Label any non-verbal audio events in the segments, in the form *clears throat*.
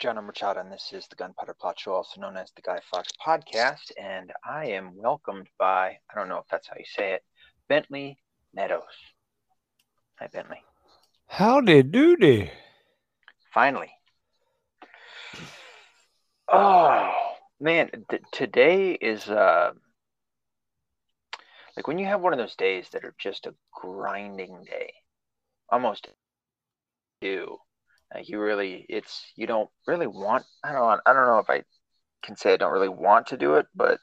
Hello. My name is John Machado, and this is the Gunpowder Plot Show, also known as the Guy Fawkes Podcast. And I am welcomed by, I don't know if that's how you say it, Bentley Meadows. Hi, Bentley. Howdy doody. Finally. Oh, man. Th- today is, uh, like when you have one of those days that are just a grinding day, almost do. Like you really, it's you don't really want. I don't. I don't know if I can say I don't really want to do it, but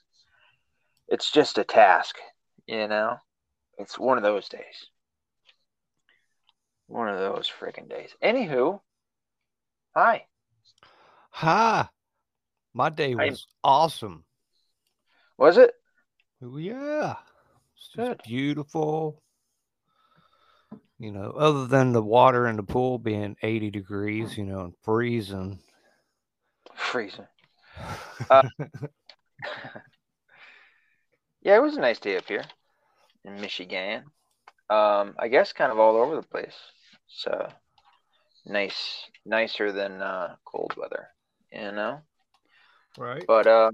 it's just a task. You know, it's one of those days. One of those freaking days. Anywho, hi. Hi. My day was awesome. Was it? Oh, Yeah. It's just Good. beautiful. You know, other than the water in the pool being 80 degrees, you know, and freezing. Freezing. *laughs* Uh, *laughs* Yeah, it was a nice day up here in Michigan. Um, I guess kind of all over the place. So nice, nicer than uh, cold weather, you know. right. But uh,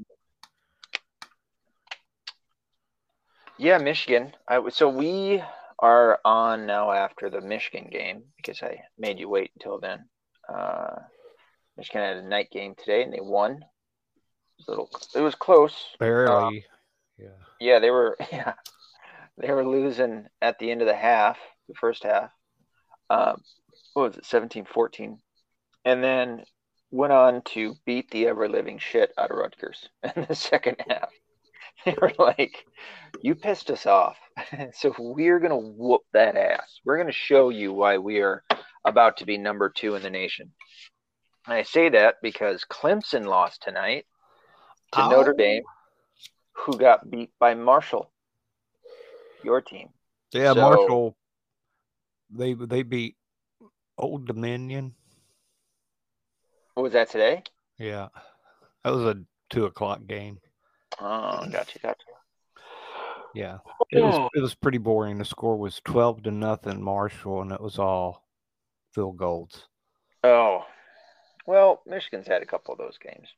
yeah, Michigan. I w- so we are on now after the Michigan game because I made you wait until then. Uh, Michigan had a night game today and they won. It was a little. It was close. Barely. yeah. Yeah, they were. *laughs* Yeah, they were losing at the end of the half, the first half. Um, what was it, 17-14? and then went on to beat the ever living shit out of Rutgers *laughs* in the second half. *laughs* They were like, "You pissed us off, *laughs* so we're gonna whoop that ass. We're gonna show you why we are about to be number two in the nation." And I say that because Clemson lost tonight to oh. Notre Oh. Dame, who got beat by Marshall, your team. Yeah, So- Marshall. They they beat Old Dominion. What was that today? Yeah. That was a two o'clock game. Oh, gotcha, gotcha. Yeah. It was Oh. it was pretty boring. The score was twelve to nothing Marshall, and it was all field goals. Oh, well, Michigan's had a couple of those games.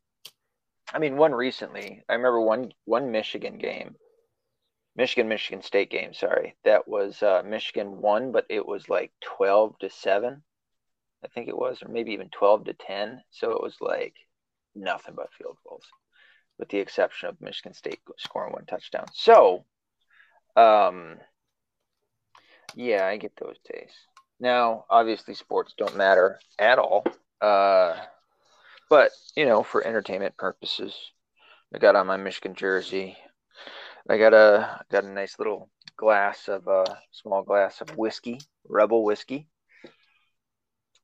I mean, one recently. I remember one one Michigan game, Michigan Michigan State game. Sorry, that was uh, Michigan won, but it was like twelve to seven, I think it was, or maybe even twelve to ten. So it was like nothing but field goals, with the exception of Michigan State scoring one touchdown. So, um, yeah, I get those days. Now, obviously, sports don't matter at all. Uh, but you know, for entertainment purposes, I got on my Michigan jersey. I got a got a nice little glass of a uh, small glass of whiskey, Rebel whiskey,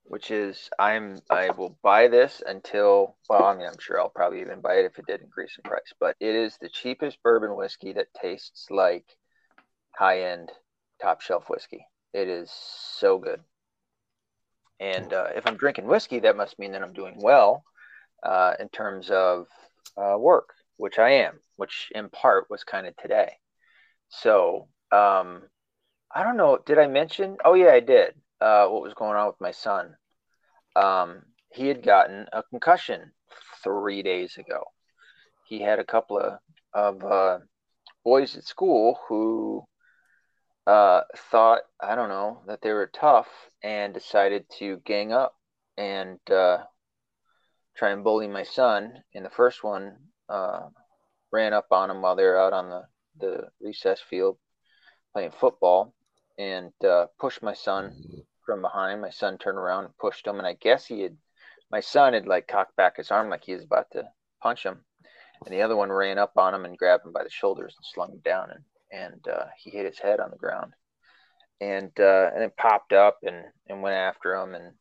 which is I'm I will buy this until well, I mean I'm sure I'll probably even buy it if it did increase in price, but it is the cheapest bourbon whiskey that tastes like high end top shelf whiskey. It is so good. And uh, if I'm drinking whiskey, that must mean that I'm doing well uh, in terms of uh, work, which I am, which in part was kind of today. So um, I don't know. Did I mention? Oh, yeah, I did. Uh, what was going on with my son? Um, he had gotten a concussion three days ago. He had a couple of, of uh, boys at school who uh, thought, I don't know, that they were tough and decided to gang up and uh, try and bully my son. And the first one uh, ran up on him while they were out on the, the recess field playing football and uh, pushed my son from behind. My son turned around and pushed him. And I guess he had, my son had like cocked back his arm like he was about to punch him. And the other one ran up on him and grabbed him by the shoulders and slung him down. And and uh, he hit his head on the ground, and uh, and then popped up and and went after him, and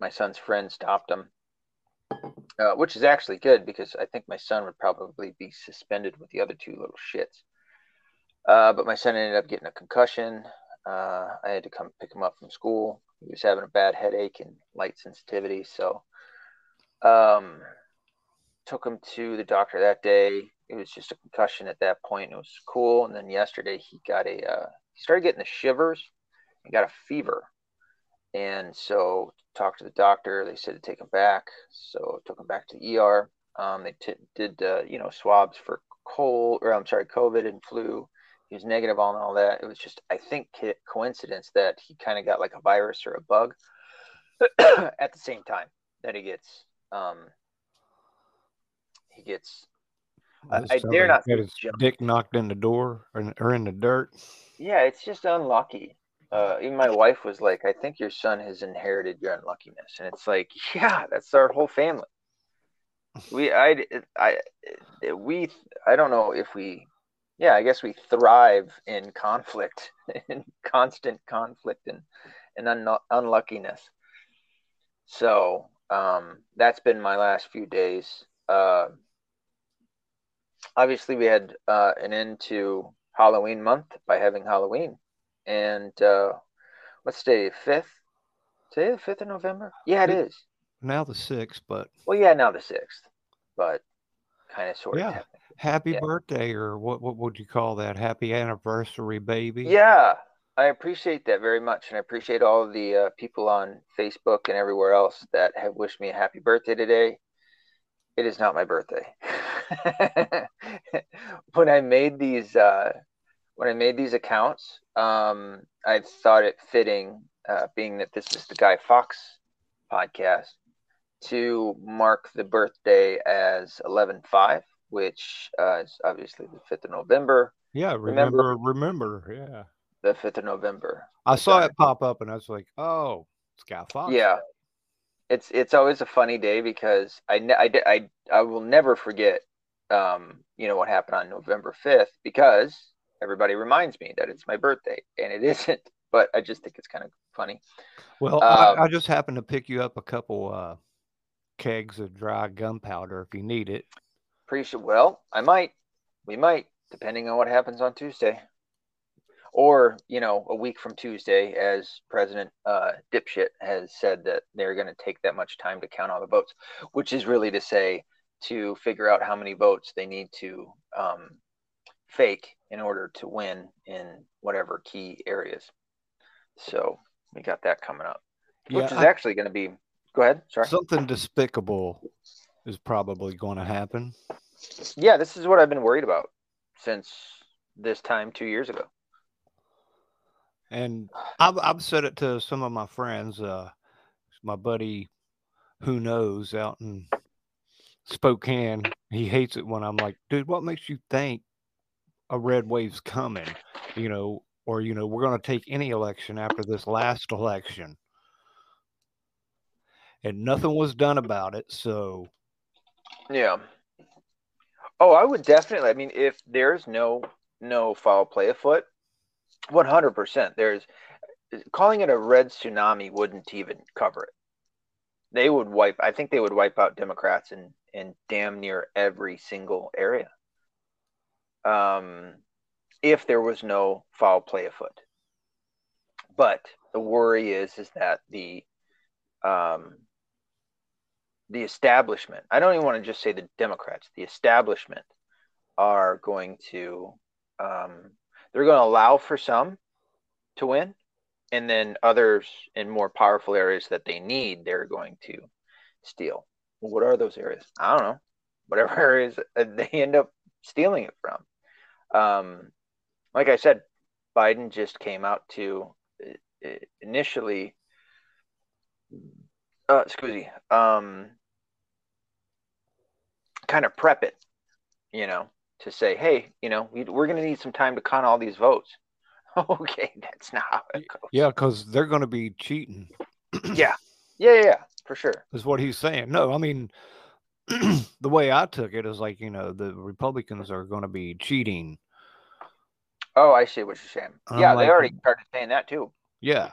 my son's friend stopped him, uh, which is actually good because I think my son would probably be suspended with the other two little shits. Uh, but my son ended up getting a concussion. Uh, I had to come pick him up from school. He was having a bad headache and light sensitivity, so um, took him to the doctor that day it was just a concussion at that point. It was cool. And then yesterday he got a uh, he started getting the shivers and got a fever. and so talked to the doctor. They said to take him back, so took him back to the ER. Um, they t- did uh, you know swabs for cold or I'm sorry, COVID and flu. He was negative on all that. It was just I think coincidence that he kind of got like a virus or a bug *clears throat* at the same time that he gets um, he gets I, I dare not get his dick knocked in the door or, or in the dirt. Yeah, it's just unlucky. Uh, even my wife was like, "I think your son has inherited your unluckiness," and it's like, *laughs* yeah, that's our whole family. We, I, I, we, I don't know if we, yeah, I guess we thrive in conflict, *laughs* in constant conflict and and un- unluckiness. So um, that's been my last few days. Uh, obviously, we had uh, an end to Halloween month by having Halloween, and uh, what's today? Fifth. Today the fifth of November. Yeah, it is. Now the sixth, but well, yeah, now the sixth, but kind of sort of. yeah. Happy yeah. birthday, or what? What would you call that? Happy anniversary, baby. Yeah, I appreciate that very much, and I appreciate all of the uh, people on Facebook and everywhere else that have wished me a happy birthday today. It is not my birthday. *laughs* when I made these, uh, when I made these accounts, um, I thought it fitting, uh, being that this is the Guy Fawkes podcast, to mark the birthday as eleven five, which uh, is obviously the fifth of November. Yeah, remember, remember, remember yeah the 5th of November. I saw it pop up and I was like, oh, it's got Fox. Yeah. It's it's always a funny day because I, I, I, I will never forget, um, you know, what happened on November 5th because everybody reminds me that it's my birthday and it *laughs* isn't, but I just think it's kind of funny. Well, um, I, I, just happened to pick you up a couple uh, kegs of dry gunpowder if you need it. Appreciate. Well, I might. We might, depending on what happens on Tuesday or you know a week from tuesday as president uh, dipshit has said that they're going to take that much time to count all the votes which is really to say to figure out how many votes they need to um, fake in order to win in whatever key areas. So we got that coming up which yeah, is I, actually going to be go ahead sorry. Something despicable is probably going to happen. Yeah this is what i've been worried about since this time two years ago and I've, I've said it to some of my friends. Uh, my buddy, who knows, out in Spokane, he hates it when I'm like, dude, what makes you think a red wave's coming? You know, or you know, we're going to take any election after this last election, and nothing was done about it. So, yeah. Oh, I would definitely. I mean, if there's no no foul play afoot, one hundred percent. There's calling it a red tsunami wouldn't even cover it. They would wipe. I think they would wipe out Democrats in in damn near every single area. Um, if there was no foul play afoot. But the worry is is that the um, the establishment. I don't even want to just say the Democrats. The establishment are going to um, they're going to allow for some to win, and then others in more powerful areas that they need, they're going to steal. what are those areas? I don't know. Whatever *laughs* areas they end up stealing it from. Um, like I said, Biden just came out to uh, initially, uh, excuse me, um, kind of prep it, you know, to say, hey, you know, we, are going to need some time to count all these votes. *laughs* okay, that's not how it goes. Yeah, because they're going to be cheating. *clears throat* yeah. yeah, yeah, yeah, for sure. Is what he's saying. No, I mean, *clears throat* the way I took it is like, you know, the Republicans are going to be cheating. Oh, I see what you're saying. I'm yeah, like, they already started saying that too. Yeah,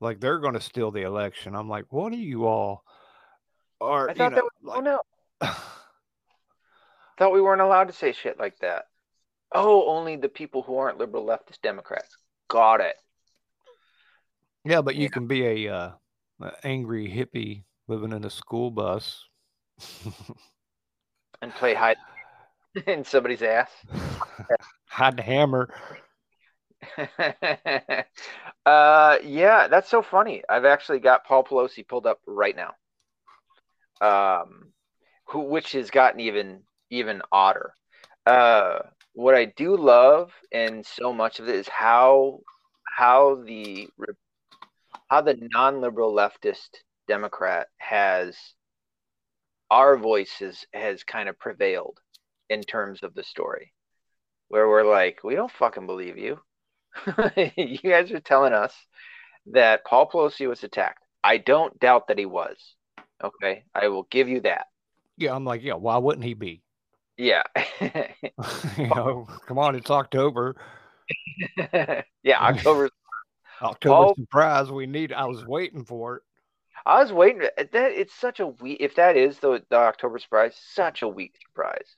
like they're going to steal the election. I'm like, what are you all? Are I thought you know, that was like, oh *laughs* no. Thought we weren't allowed to say shit like that. Oh, only the people who aren't liberal leftist Democrats. Got it. Yeah, but you yeah. can be a uh, angry hippie living in a school bus *laughs* and play hide *laughs* in somebody's ass. *laughs* hide the hammer. uh, yeah, that's so funny. I've actually got Paul Pelosi pulled up right now. Um, who, which has gotten even even odder. Uh, what I do love, and so much of it is how how the how the non-liberal leftist Democrat has our voices has kind of prevailed in terms of the story, where we're like, we don't fucking believe you. *laughs* you guys are telling us that Paul Pelosi was attacked. I don't doubt that he was. Okay, I will give you that. Yeah, I'm like, yeah, why wouldn't he be? Yeah. *laughs* *laughs* you know, come on, it's October. *laughs* yeah, October. October Paul, surprise. We need. I was waiting for it. I was waiting. That it's such a weak. If that is the the October surprise, such a weak surprise.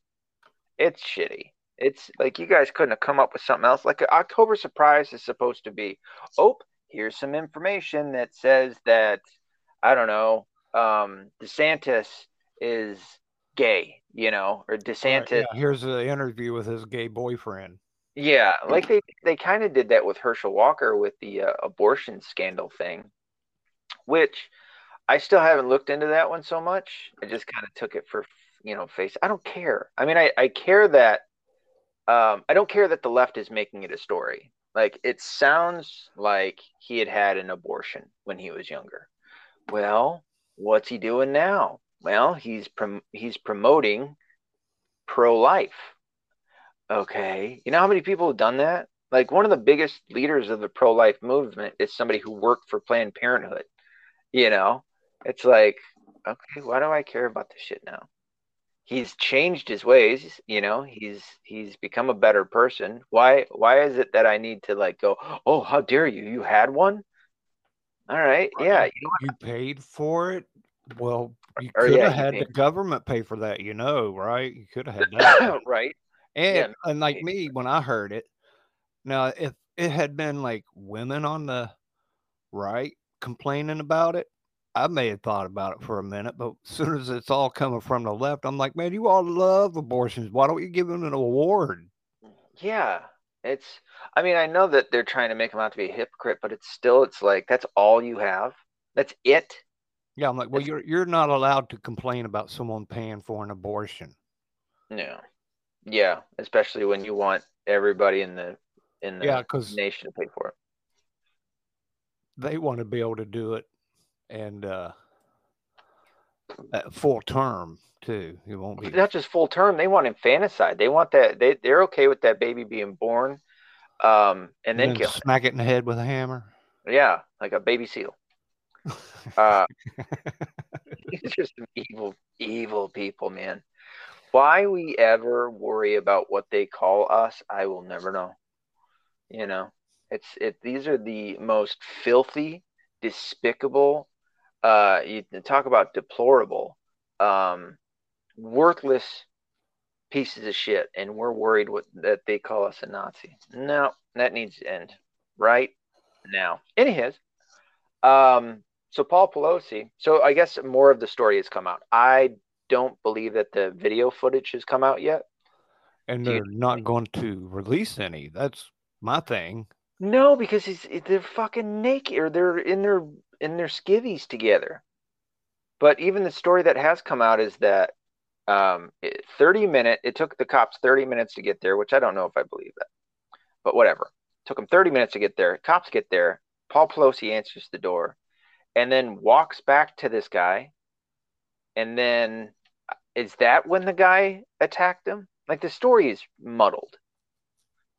It's shitty. It's like you guys couldn't have come up with something else. Like October surprise is supposed to be. Oh, here's some information that says that I don't know. Um, DeSantis is gay, you know, or DeSantis. Yeah. Here's an interview with his gay boyfriend. Yeah, like they they kind of did that with Herschel Walker with the uh, abortion scandal thing, which I still haven't looked into that one so much. I just kind of took it for you know face. I don't care. I mean, I I care that um I don't care that the left is making it a story. Like it sounds like he had had an abortion when he was younger. Well, what's he doing now? Well, he's prom- he's promoting pro life. Okay, you know how many people have done that? Like one of the biggest leaders of the pro life movement is somebody who worked for Planned Parenthood. You know, it's like, okay, why do I care about this shit now? He's changed his ways, you know. He's he's become a better person. Why why is it that I need to like go? Oh, how dare you? You had one. All right, yeah. You, know you paid for it. Well, you could yeah, have had the government pay for that, you know, right? You could have had that, *coughs* right? And yeah. and like me, when I heard it, now if it had been like women on the right complaining about it, I may have thought about it for a minute, but as soon as it's all coming from the left, I'm like, man, you all love abortions. Why don't you give them an award? Yeah, it's. I mean, I know that they're trying to make him out to be a hypocrite, but it's still. It's like that's all you have. That's it. Yeah, I'm like, well, you're you're not allowed to complain about someone paying for an abortion. No. Yeah, especially when you want everybody in the in the yeah, nation to pay for it. They want to be able to do it and uh, full term too. It won't be not just full term. They want infanticide. They want that. They they're okay with that baby being born, um, and, and then, then kill smack it. it in the head with a hammer. Yeah, like a baby seal. Uh, these are some evil, evil people, man. Why we ever worry about what they call us, I will never know. You know, it's it. These are the most filthy, despicable, uh, you talk about deplorable, um, worthless pieces of shit, and we're worried what, that they call us a Nazi. No, that needs to end right now. Anyways, um, so Paul Pelosi. So I guess more of the story has come out. I don't believe that the video footage has come out yet. And they're not going to release any. That's my thing. No, because he's they're fucking naked or they're in their in their skivvies together. But even the story that has come out is that um, 30 minute it took the cops 30 minutes to get there, which I don't know if I believe that. But whatever. It took them 30 minutes to get there. Cops get there. Paul Pelosi answers the door and then walks back to this guy. And then is that when the guy attacked him? Like the story is muddled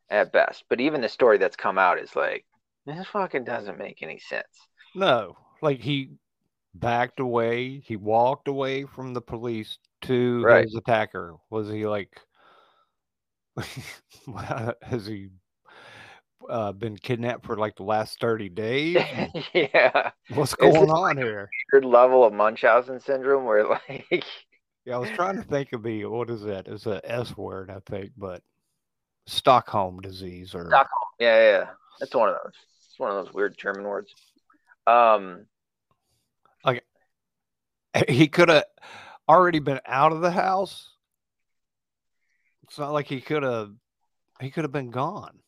at best. But even the story that's come out is like, this fucking doesn't make any sense. No, like he backed away, he walked away from the police to right. his attacker. Was he like, *laughs* has he uh, been kidnapped for like the last 30 days? *laughs* yeah. What's going on here? Weird level of Munchausen syndrome where *laughs* like. yeah, I was trying to think of the, what is that? It's a S word, I think, but Stockholm disease or Stockholm. Yeah, yeah, that's one of those. It's one of those weird German words. Um, like *laughs* he could have already been out of the house. It's not like he could have. He could have been gone.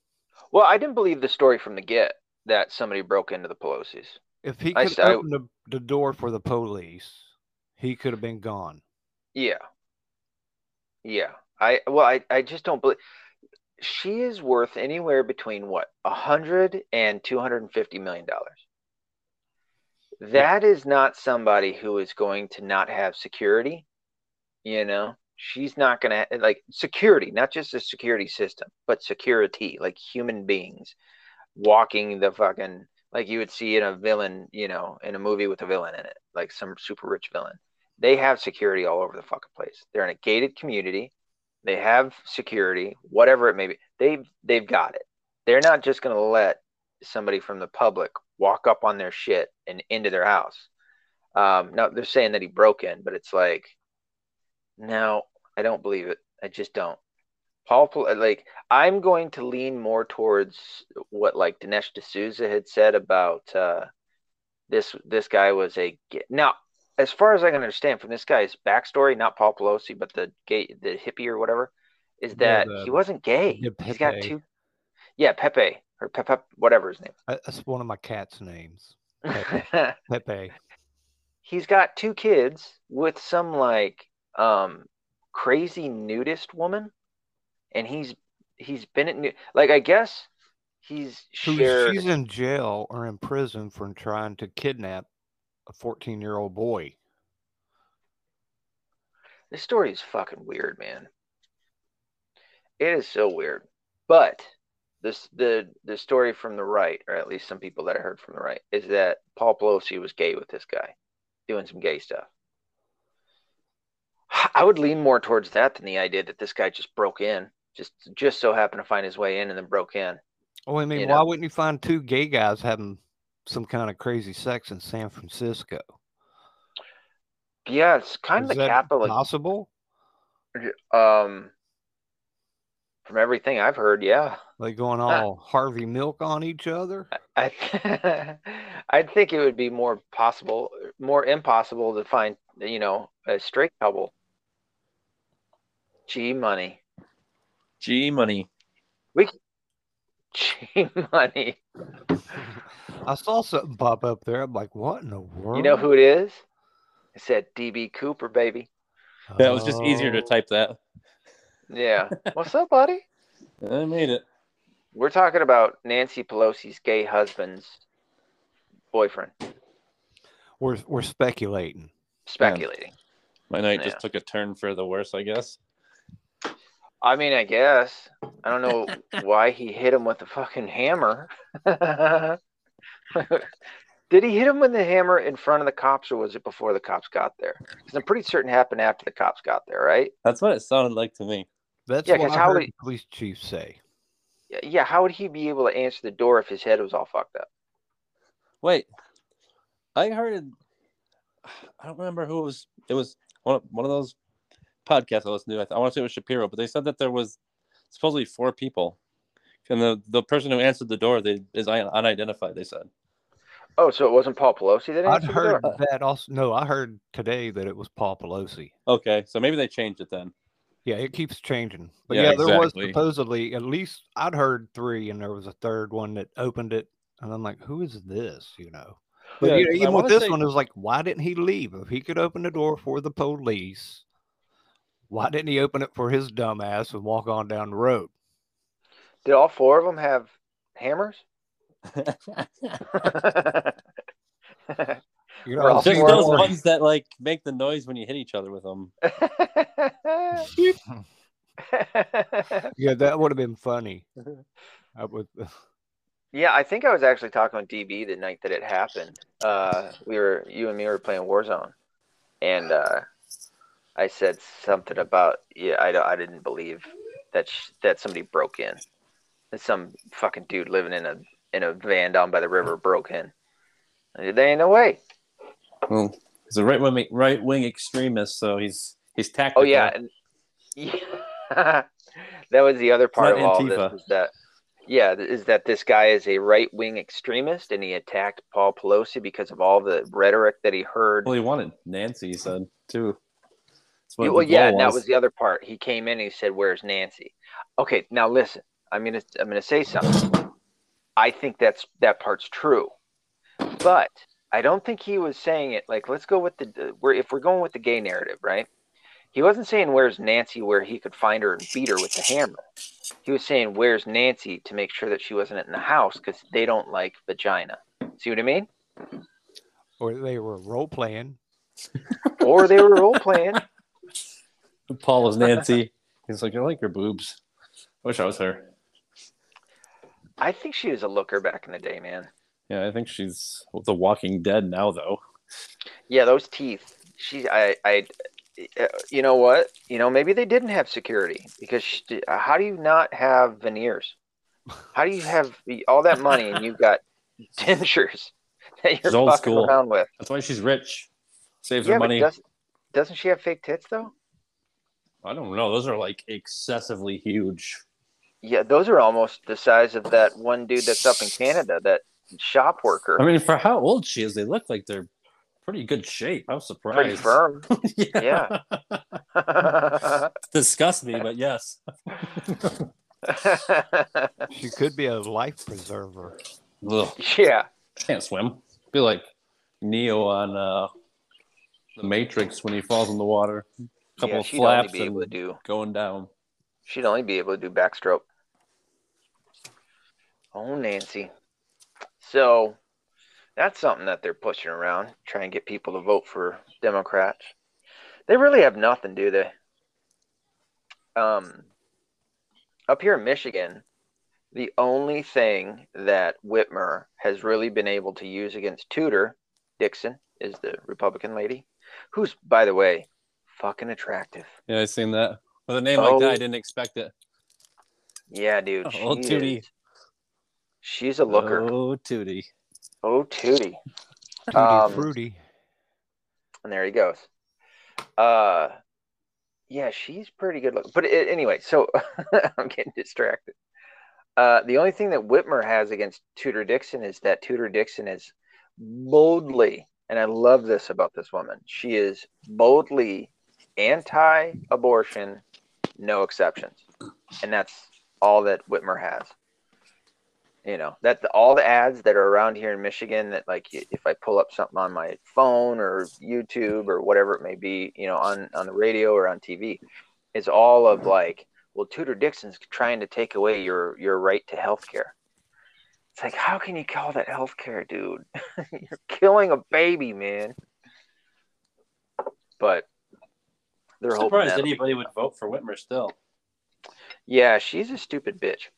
Well, I didn't believe the story from the get that somebody broke into the Pelosi's. If he could I- open the, the door for the police, he could have been gone. Yeah. Yeah. I well, I, I just don't believe she is worth anywhere between what a hundred and two hundred and fifty million dollars. That is not somebody who is going to not have security. You know, she's not gonna like security, not just a security system, but security, like human beings walking the fucking like you would see in a villain, you know, in a movie with a villain in it, like some super rich villain. They have security all over the fucking place. They're in a gated community. They have security, whatever it may be. They've they've got it. They're not just gonna let somebody from the public walk up on their shit and into their house. Um, now they're saying that he broke in, but it's like, no, I don't believe it. I just don't. Paul, like, I'm going to lean more towards what like Dinesh D'Souza had said about uh, this. This guy was a now, as far as I can understand from this guy's backstory, not Paul Pelosi, but the gay, the hippie or whatever, is Yeah, that the- he wasn't gay. yeah, He's got two. Yeah, Pepe or Pepe, whatever his name. That's one of my cat's names. Pepe. *laughs* Pepe. he's got two kids with some like um crazy nudist woman and he's he's been at like i guess he's shared she's in jail or in prison for trying to kidnap a 14 year old boy. this story is fucking weird man. It is so weird. But this the the story from the right or at least some people that i heard from the right is that paul pelosi was gay with this guy doing some gay stuff *sighs* i would lean more towards that than the idea that this guy just broke in just just so happened to find his way in and then broke in Oh, I mean, You why know. wouldn't you find two gay guys having some kind of crazy sex in San Francisco? yeah it's kind Is of the that capital possible? um from everything i've heard yeah Like going all Harvey Milk on each other? I I *laughs* think it would be more possible, more impossible to find, you know, a straight couple. G money, G money. We G money. I saw something pop up there. I'm like, what in the world? You know who it is? It said DB Cooper, baby. Yeah, it was just easier to Oh, type that. Yeah. What's up, buddy? I made it. We're talking about Nancy Pelosi's gay husband's boyfriend. We're we're speculating. Speculating. My night Yeah. just took a turn for the worse, I guess. I mean, I guess. I don't know *laughs* why he hit him with the fucking hammer. *laughs* Did he hit him with the hammer in front of the cops or was it before the cops got there? Because I'm pretty certain it happened after the cops got there, right? That's what it sounded like to me. That's Yeah, what 'cause I how heard would the he- police chief say. Yeah, Yeah, how would he be able to answer the door if his head was all fucked up? Wait, I heard. I don't remember who it was. It was one of, one of those podcasts I listened to. I, th- I want to say it was Shapiro, but they said that there was supposedly four people, and the the person who answered the door they is unidentified. They said. Oh, so it wasn't Paul Pelosi that I'd the heard door? that also. No, I heard today that it was Paul Pelosi. Okay, so maybe they changed it then. Yeah, it keeps changing. But Yeah, yeah, there was supposedly at least I'd heard three, and there was a third one that opened it, and I'm like, who is this? You know. But Yeah, you know, 'cause I even with this say- one, it was like, why didn't he leave? If he could open the door for the police, why didn't he open it for his dumb ass and walk on down the road? Did all four of them have hammers? *laughs* You Or all know, Just those were- ones that like make the noise when you hit each other with them. *laughs* yeah, that would have been funny. I would, *laughs* Yeah, I think I was actually talking with DB the night that it happened. Uh, we were you and me were playing Warzone, and uh, I said something about yeah, I I didn't believe that sh- that somebody broke in, that some fucking dude living in a in a van down by the river broke in. Said, There ain't no way. Well, he's a right wing right wing extremist, so he's he's tactical. Oh yeah, and, yeah. *laughs* that was the other part of all Antifa. this is that yeah is that this guy is a right wing extremist and he attacked Paul Pelosi because of all the rhetoric that he heard. Well, he wanted Nancy, he said too. That's well, yeah, goal and that was. was the other part. He came in and he said, "Where's Nancy?" Okay, now listen. I'm gonna I'm gonna say something. I think that's that part's true, but I don't think he was saying it like let's go with the we're if we're going with the gay narrative, right? He wasn't saying where's Nancy where he could find her and beat her with the hammer. He was saying where's Nancy to make sure that she wasn't in the house because they don't like vagina. See what I mean? Or they were role playing. Or they were role playing. Paul was *laughs* Nancy. He's like, I like your boobs. I wish I was her. I think she was a looker back in the day, man. Yeah, I think she's The Walking Dead now, though. Yeah, those teeth. She, I, I, you know what? You know, maybe they didn't have security because she, how do you not have veneers? How do you have all that money and you've got *laughs* dentures that you're old fucking school. around with? That's why she's rich. Saves Yeah, her money. does, doesn't she have fake tits though? I don't know. Those are like excessively huge. Yeah, those are almost the size of that one dude that's up in Canada, that shop worker. I mean, for how old she is, they look like they're pretty good shape. I was surprised. Pretty firm. *laughs* yeah. Yeah. *laughs* *laughs* Disgust me, but yes. She could be a life preserver. Ugh, yeah. can't swim. Be like Neo on uh, the Matrix when he falls in the water. Couple yeah, of she'd only flaps be able to do going down. she'd only be able to do backstroke. Oh Nancy. So that's something that they're pushing around, trying to get people to vote for Democrats. They really have nothing, do they? Um up here in Michigan, the only thing that Whitmer has really been able to use against Tudor Dixon is the Republican lady, who's, by the way, fucking attractive. Yeah, I seen that. With a name like that, Oh. I didn't expect it. Yeah, dude. Oh, old Tootie. is- She's a looker. Oh, Tootie. Oh, Tootie. Tutti Um, fruity. And there he goes. Uh, yeah, she's pretty good looking. But it, anyway, so *laughs* I'm getting distracted. Uh, the only thing that Whitmer has against Tudor Dixon is that Tudor Dixon is boldly, and I love this about this woman. She is boldly anti-abortion, no exceptions, and that's all that Whitmer has. You know that all the ads that are around here in Michigan that like if I pull up something on my phone or YouTube or whatever it may be, you know, on on the radio or on TV, is all of like, well, Tudor Dixon's trying to take away your your right to health care. It's like, how can you call that health care, dude? *laughs* You're killing a baby, man. But they're hoping Surprised anybody would vote for Whitmer still. yeah, she's a stupid bitch.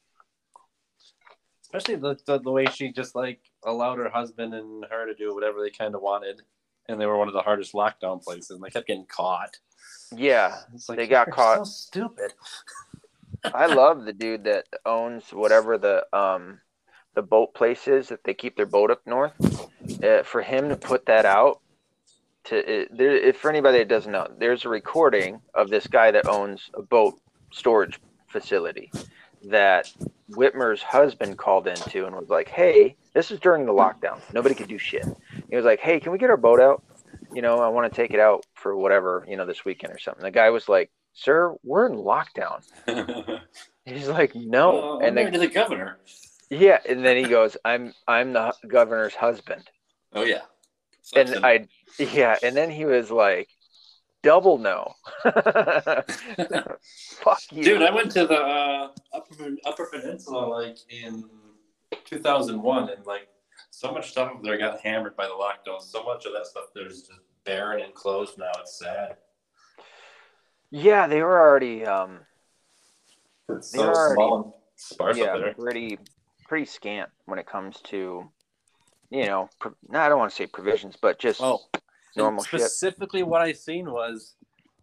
Especially the, the, the way she just like allowed her husband and her to do whatever they kind of wanted. And they were one of the hardest lockdown places. And they kept getting caught. Yeah, like, They got caught. So stupid. *laughs* I love the *laughs* dude that owns whatever the um the boat place is that they keep their boat up north. Uh, for him to put that out to it, there, if for anybody that doesn't know, there's a recording of this guy that owns a boat storage facility that Whitmer's husband called into and was like, "Hey, this is during the lockdown. Nobody could do shit." He was like, "Hey, can we get our boat out? You know, I want to take it out for whatever, you know, this weekend or something." The guy was like, "Sir, we're in lockdown." *laughs* He's like, "No," and then then to the governor. yeah, and then he goes, "I'm I'm the governor's husband," Oh yeah. and I yeah, and then he was like, "Double no." *laughs* Fuck you, Dude, I went to the uh, upper, upper Peninsula like in 2001, and like so much stuff up there got hammered by the lockdown. So much of that stuff there's just barren and closed now. It's sad. Yeah, they were already um It's They are small and sparse yeah up there. pretty pretty scant when it comes to you know pro- no, I don't want to say provisions, but just Oh, normal and shit. Specifically, what I seen was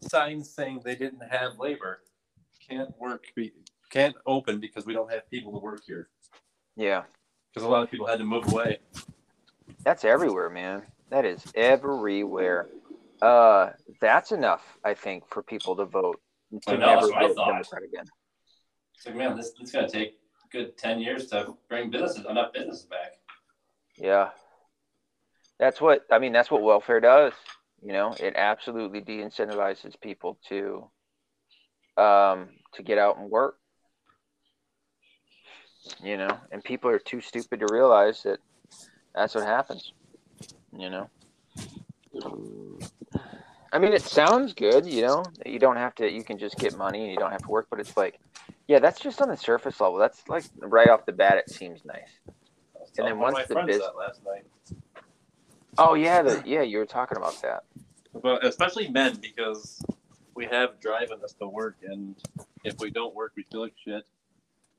signs saying they didn't have labor. Can't work. Be, can't open because we don't have people to work here. Yeah, Because a lot of people had to move away. that's everywhere, man. That is everywhere. Uh, that's enough, I think, for people to vote to I know, never that's what I vote thought. Democrat again. It's like, man, this it's gonna take a good ten years to bring businesses enough businesses back. Yeah. That's what I mean, that's what welfare does. You know, it absolutely de-incentivizes people to um to get out and work. You know, and people are too stupid to realize that that's what happens. You know. I mean, it sounds good, you know. You don't have to. You can just get money and you don't have to work. But it's like, yeah, that's just on the surface level. That's like right off the bat, it seems nice. And then once the friends bus- that last night. Oh *laughs* yeah, the, yeah, you were talking about that. But especially men, because we have driving us to work, and if we don't work, we feel like shit.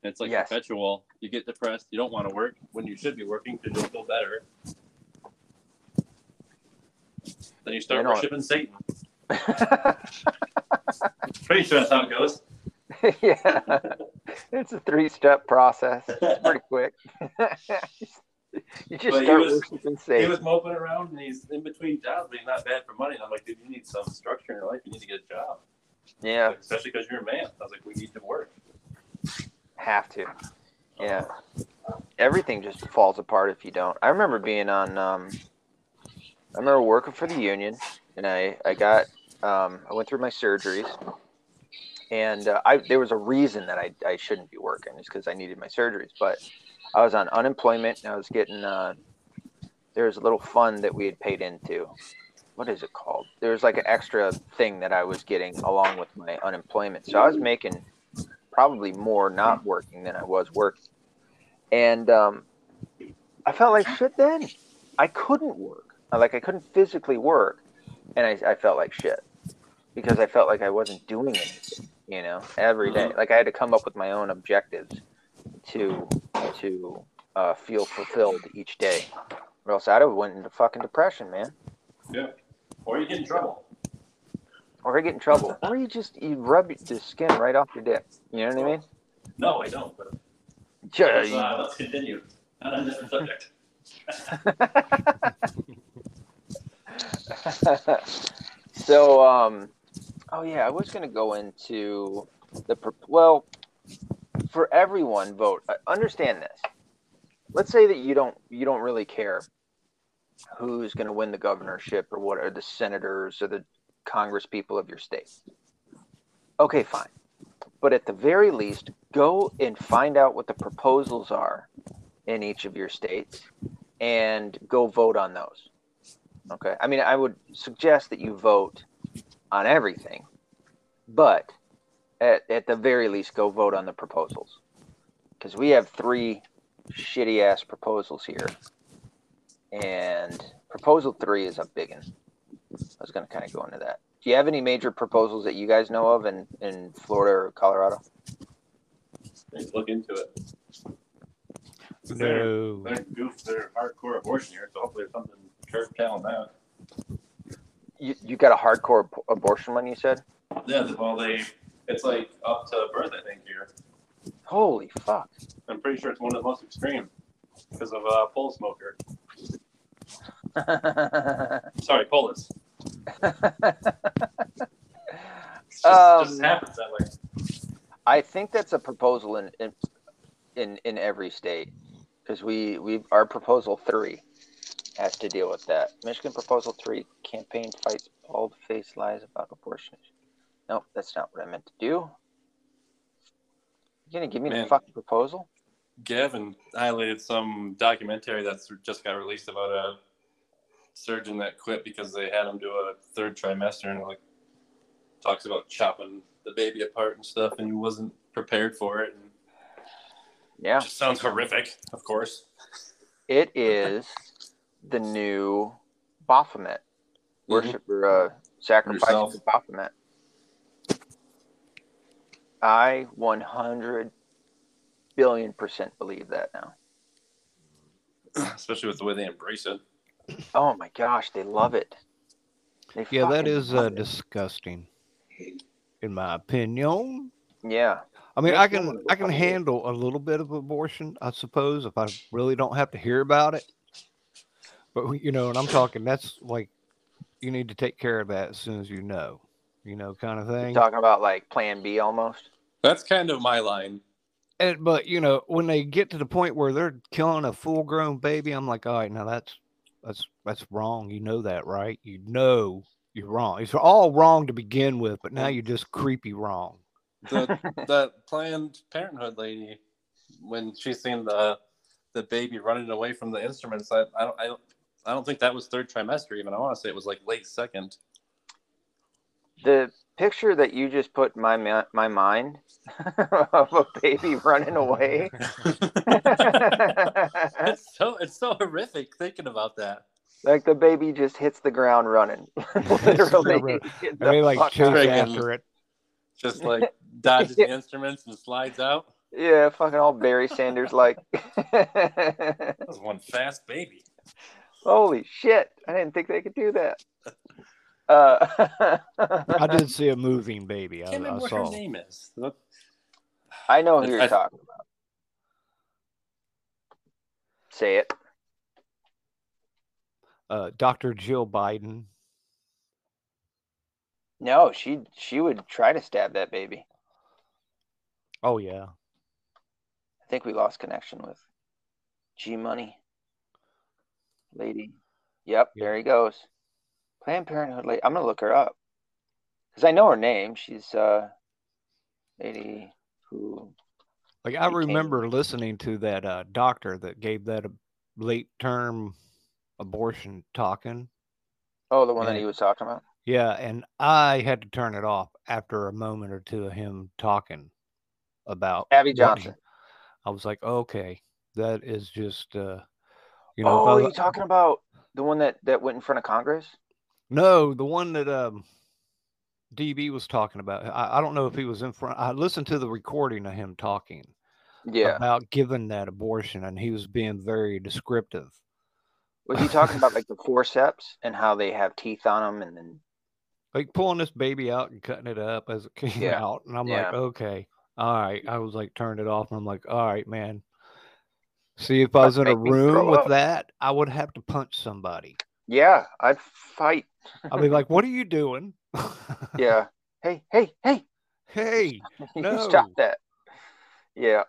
It's like Yes. perpetual. You get depressed. You don't want to work when you should be working because you'll feel better. Then you start You know what? worshiping Satan. *laughs* Pretty sure that's how it goes. *laughs* yeah, it's a three-step process. It's pretty quick. *laughs* you just But he start was- worshiping He was moping around and he's in between jobs, but he's not bad for money. And I'm like, dude, you need some structure in your life. You need to get a job, Yeah, Like, especially because you're a man. I was like, we need to work. have to. Yeah, everything just falls apart if you don't. I remember being on. Um, I remember working for the union, and I I got um, I went through my surgeries, and uh, I there was a reason that I I shouldn't be working. It's because I needed my surgeries, but I was on unemployment and I was getting. Uh, there was a little fund that we had paid into. What is it called? There was like an extra thing that I was getting along with my unemployment, so I was making probably more not working than I was working. And um, I felt like shit then. I couldn't work. Like I couldn't physically work, and I, I felt like shit because I felt like I wasn't doing anything. You know, every day. Like I had to come up with my own objectives to to uh, feel fulfilled each day, or else I'd have went into fucking depression, man. Yeah. Or you get in trouble. Or you get in trouble, or you just you rub the skin right off your dick. You know what I mean? No, I don't. But let's, uh, let's continue. On a different subject. *laughs* so um oh yeah i was going to go into the well for everyone vote. Understand this. Let's say that you don't you don't really care who's going to win the governorship or what are the senators or the congress people of your state. Okay fine. But at the very least go and find out what the proposals are in each of your states and go vote on those. Okay. I mean, I would suggest that you vote on everything, but at, at the very least, go vote on the proposals. Because we have three shitty ass proposals here. And proposal three is a big one. I was going to kind of go into that. Do you have any major proposals that you guys know of in, in Florida or Colorado? Let's look into it. No. They're goof. They're hardcore abortion here, so hopefully there's something church telling that. You, you got a hardcore ab- abortion one, you said? Yeah, well, they it's like up to birth, I think here. Holy fuck. I'm pretty sure it's one of the most extreme because of uh, pole smoker. *laughs* Sorry, Polis. *laughs* Just, Um, just happens that way. I think that's a proposal in in in, in every state because we we our proposal three has to deal with that. Michigan proposal three campaign fights bald faced lies about abortion. Nope, that's not what I meant to do. You gonna give me the Man. fucking proposal? Gavin highlighted some documentary that's just got released about a surgeon that quit because they had him do a third trimester and like talks about chopping the baby apart and stuff and he wasn't prepared for it and Yeah, it sounds horrific of course it is the new Baphomet worship or uh, sacrifice to Baphomet. I 100 billion percent believe that now. *clears throat* especially with the way they embrace it Oh my gosh, they love it. They Yeah, that is uh, disgusting, in my opinion. yeah. I mean, I can I can fucking do it. handle a little bit of abortion, I suppose, if I really don't have to hear about it. But you know, and I'm talking that's like you need to take care of that as soon as you know, you know, kind of You're thing. talking about like Plan B almost. that's kind of my line And, but you know, when they get to the point where they're killing a full grown baby, I'm like, all right, now that's that's that's wrong. You know that, right? You know you're wrong. It's all wrong to begin with, but now you're just creepy wrong. the *laughs* that planned parenthood lady when she's seen the the baby running away from the instruments. I, I don't I don't I don't think that was third trimester even. I want to say it was like late second. The picture that you just put in my ma- my mind *laughs* of a baby *laughs* running away. it's *laughs* so it's so horrific thinking about that. like the baby just hits the ground running. Literally. Get I mean, like fuck chase out of Friggin' here. after it. Just like dodges the instruments and slides out. Yeah, fucking all Barry Sanders like. That was one fast baby. Holy shit! I didn't think they could do that. Uh, I did see a moving baby. I I, can't remember I what saw. her name is. Look, I know who you're I- talking about. Say it. Uh, Dr. Jill Biden. No, she she would try to stab that baby. Oh yeah. I think we lost connection with G Money lady. Yep, Yeah. there he goes. Planned Parenthood lady. I'm gonna look her up because I know her name. She's uh lady who. Like I remember listening to that uh, doctor that gave that a late term abortion talking. Oh, the one that he was talking about. Yeah, and I had to turn it off after a moment or two of him talking about Abby Johnson. I was like, okay, that is just uh you know, oh, I- you talking about the one that that went in front of Congress? No, the one that um DB was talking about. I, I don't know if he was in front. I listened to the recording of him talking Yeah. about giving that abortion, and he was being very descriptive. Was he talking about like the forceps and how they have teeth on them and then like pulling this baby out and cutting it up as it came Yeah, out. And I'm yeah. like, okay, all right. I was like, turned it off. And I'm like, all right, man. See, if I was in a room with up. that, I would have to punch somebody. Yeah, I'd fight. I'd be like, what are you doing? *laughs* Yeah. Hey, hey, hey. hey, *laughs* No. Stop that. Yeah.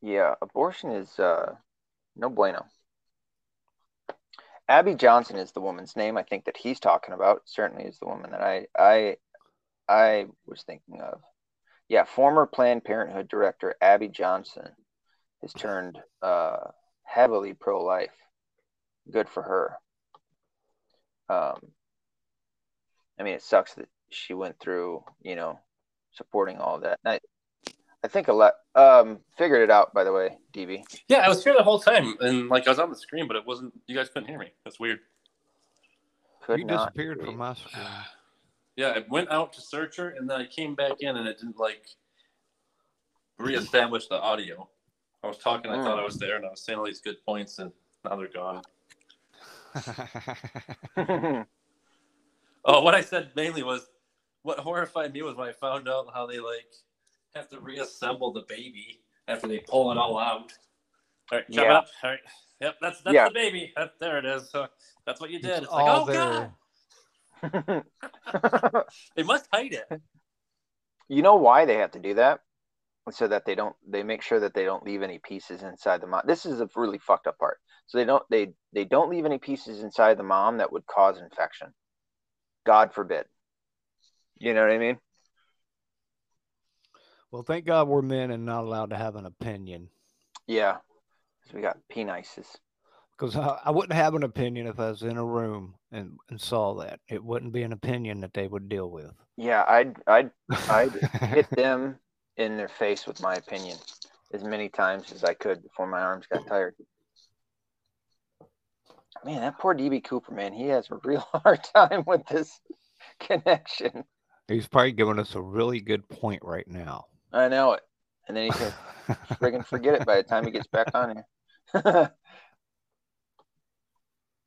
Yeah, abortion is uh no bueno. Abby Johnson is the woman's name I think that he's talking about. Certainly is the woman that I I I was thinking of. Yeah, former Planned Parenthood director Abby Johnson has turned uh heavily pro-life. Good for her. Um I mean it sucks that she went through, you know, supporting all that. I, I think a lot um figured it out by the way, DB. yeah, I was here the whole time, and like I was on the screen, but it wasn't. You guys couldn't hear me. That's weird. Could you disappeared hear from you. my screen. Yeah, I went out to search her, and then I came back in, and it didn't like reestablish the audio. I was talking, I thought I was there, and I was saying all these good points, and now they're gone. *laughs* Oh, what I said mainly was what horrified me was when I found out how they like have to reassemble the baby after they pull it all out. All right, chop Yeah. up. All right. Yep, that's that's Yeah. the baby. That, there it is. So that's what you did. It's It's, like, oh there. god, *laughs* they must hide it. you know why they have to do that? So that they don't they make sure that they don't leave any pieces inside the mom. This is a really fucked up part. So they don't they they don't leave any pieces inside the mom that would cause infection. God forbid. You know what I mean? well, thank God we're men and not allowed to have an opinion. Yeah. So we got penises. Because I, I wouldn't have an opinion if I was in a room and, and saw that. It wouldn't be an opinion that they would deal with. Yeah, I'd I'd I'd *laughs* hit them in their face with my opinion as many times as I could before my arms got tired. Man, that poor DB Cooper, man, he has a real *laughs* hard time with this connection. He's probably giving us a really good point right now. I know it. And then he can *laughs* friggin' forget it by the time he gets back on here.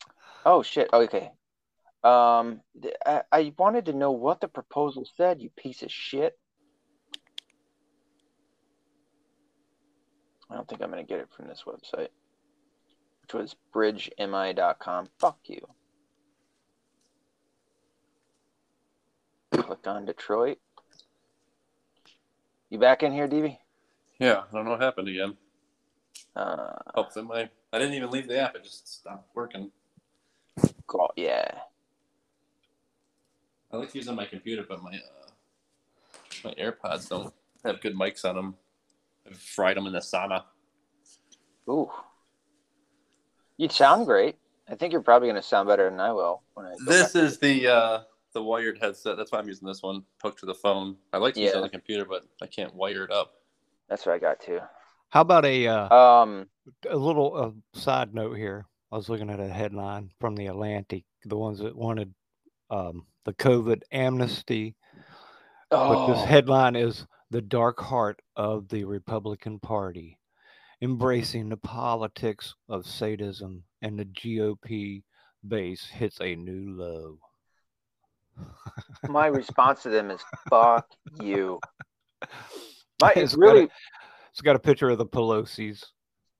*laughs* oh shit. Okay. Um I, I wanted to know what the proposal said, you piece of shit. I don't think I'm gonna get it from this website. Which was bridgemi.com. Fuck you. Click on Detroit. You back in here, DB? Yeah, I don't know what happened again. Uh, my I didn't even leave the app; it just stopped working. call, yeah. I like using my computer, but my uh, my AirPods don't have good mics on them. I've fried them in the sauna. Ooh. You'd sound great. I think you're probably going to sound better than I will when I. This is the uh, the wired headset. That's why I'm using this one hooked to the phone. I like to use it on the computer, but I can't wire it up. That's what I got too. How about a uh, Um. a little uh, side note here? I was looking at a headline from the Atlantic, the ones that wanted um, the COVID amnesty. But this Oh, headline is The Dark Heart of the Republican Party, mm-hmm. embracing the politics of sadism and the GOP base hits a new low. my response to them is "fuck you." *laughs* My It's it's got a- really It's got a picture of the Pelosi's. *laughs*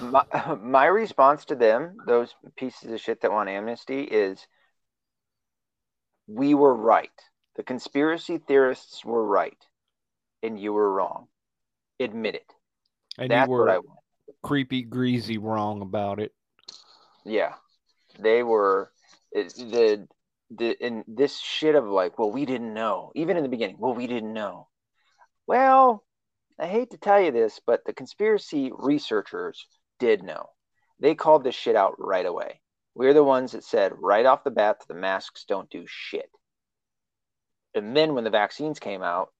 my, *laughs* my response to them, those pieces of shit that want amnesty, is we were right. The conspiracy theorists were right, and you were wrong. Admit it. And That's you were what I want. creepy, greasy wrong about it. Yeah, they were it, the the in this shit of like, well, we didn't know. Even in the beginning, well, we didn't know. Well, I hate to tell you this, but the conspiracy researchers did know. They called this shit out right away. We're the ones that said right off the bat that the masks don't do shit. And then when the vaccines came out,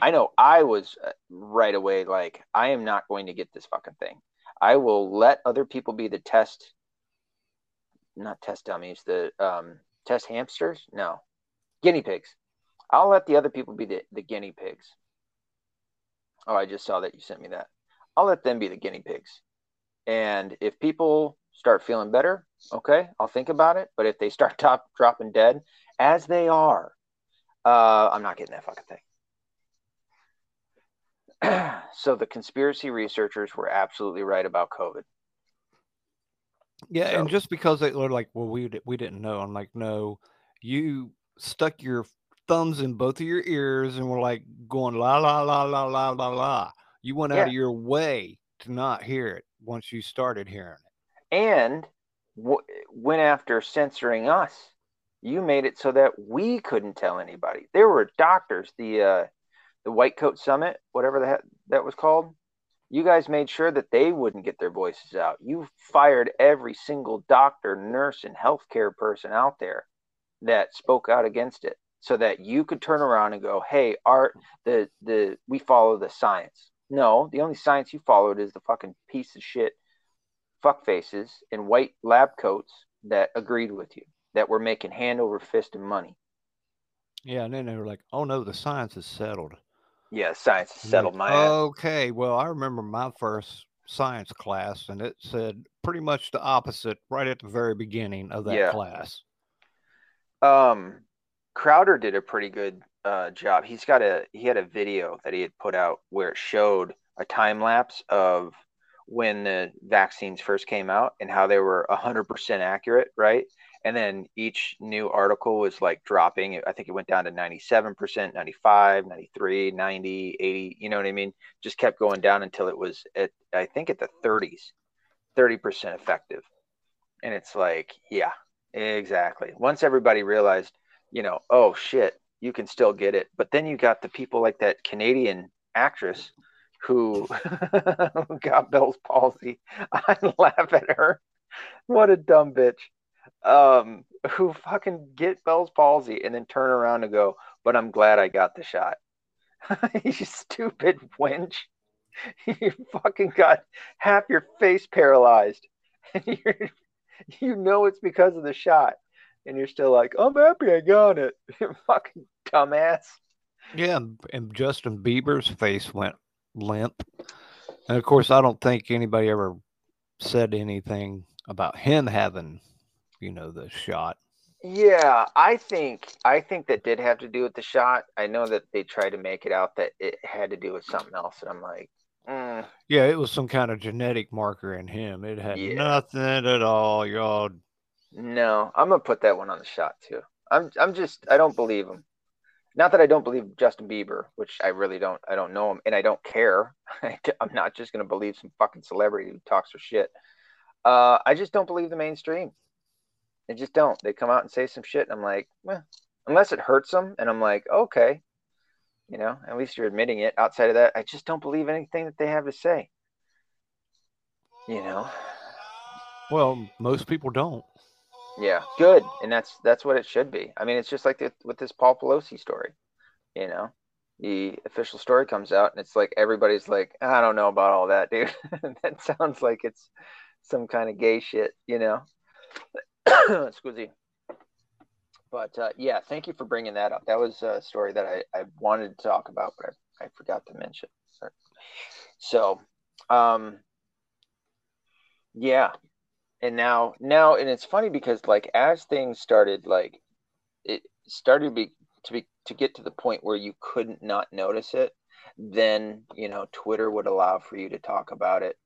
I know I was uh, right away like, I am not going to get this fucking thing. I will let other people be the test, not test dummies, the um, test hamsters. No, guinea pigs. I'll let the other people be the, the guinea pigs. Oh, I just saw that you sent me that. I'll let them be the guinea pigs. And if people start feeling better, okay, I'll think about it. But if they start *laughs* top, dropping dead, as they are, uh, I'm not getting that fucking thing. *clears throat* so the conspiracy researchers were absolutely right about COVID. Yeah, and just because they were like, "Well, we we didn't know," I'm like, "No, you stuck your thumbs in both of your ears and were like going la la la la la la la. You went out of your way to not hear it once you started hearing it. and w- went after censoring us. You made it so that we couldn't tell anybody. There were doctors, the uh, the White Coat Summit, whatever that that was called. You guys made sure that they wouldn't get their voices out. You fired every single doctor, nurse, and healthcare person out there that spoke out against it, so that you could turn around and go, "Hey, art, the the we follow the science." No, the only science you followed is the fucking piece of shit fuck faces in white lab coats that agreed with you that were making hand over fist and money. Yeah, and then they were like, "Oh no, the science is settled." Yeah, science like, settled my ass. Okay, well, I remember my first science class, and it said pretty much the opposite right at the very beginning of that Yeah. class. Um, Crowder did a pretty good uh, job. He's got a he had a video that he had put out where it showed a time lapse of when the vaccines first came out and how they were 100% accurate, right? And then each new article was like dropping. I think it went down to 97%, 95, 93, 90, 80, you know what I mean? Just kept going down until it was at I think at the 30s, 30% effective. And it's like, yeah, exactly. Once everybody realized, you know, oh shit, you can still get it. But then you got the people like that Canadian actress who *laughs* got Bell's palsy. *laughs* I laugh at her. What a dumb bitch. Um, who fucking get Bell's palsy and then turn around and go, but I'm glad I got the shot. *laughs* you stupid wench. *laughs* You fucking got half your face paralyzed. And *laughs* you're, you know it's because of the shot. And you're still like, I'm happy I got it. You fucking dumbass. Yeah, and- and Justin Bieber's face went limp. And of course, I don't think anybody ever said anything about him having, you know, the shot. Yeah, I think I think that did have to do with the shot. I know that they tried to make it out that it had to do with something else, and I'm like, mm, Yeah, it was some kind of genetic marker in him. It had Yeah. nothing at all. Y'all, no, I'm gonna put that one on the shot too. I'm I'm just I don't believe him. Not that I don't believe Justin Bieber, which I really don't. I don't know him, and I don't care. *laughs* I'm not just gonna believe some fucking celebrity who talks for shit. Uh, I just don't believe the mainstream. I just don't. They come out and say some shit, and I'm like, well, unless it hurts them, and I'm like, okay, You know, at least you're admitting it. Outside of that, I just don't believe anything that they have to say. You know. Well, most people don't. Yeah, good, and that's that's what it should be. I mean, it's just like the, with this Paul Pelosi story. You know, the official story comes out, and it's like everybody's like, I don't know about all that, dude. *laughs* that sounds like it's some kind of gay shit, you know. *coughs* Excuse me. But uh, yeah, thank you for bringing that up. That was a story that I, I wanted to talk about, but I, I forgot to mention. So, um, yeah, and now now and it's funny because like as things started like it started to be to be to get to the point where you couldn't not notice it then you know twitter would allow for you to talk about it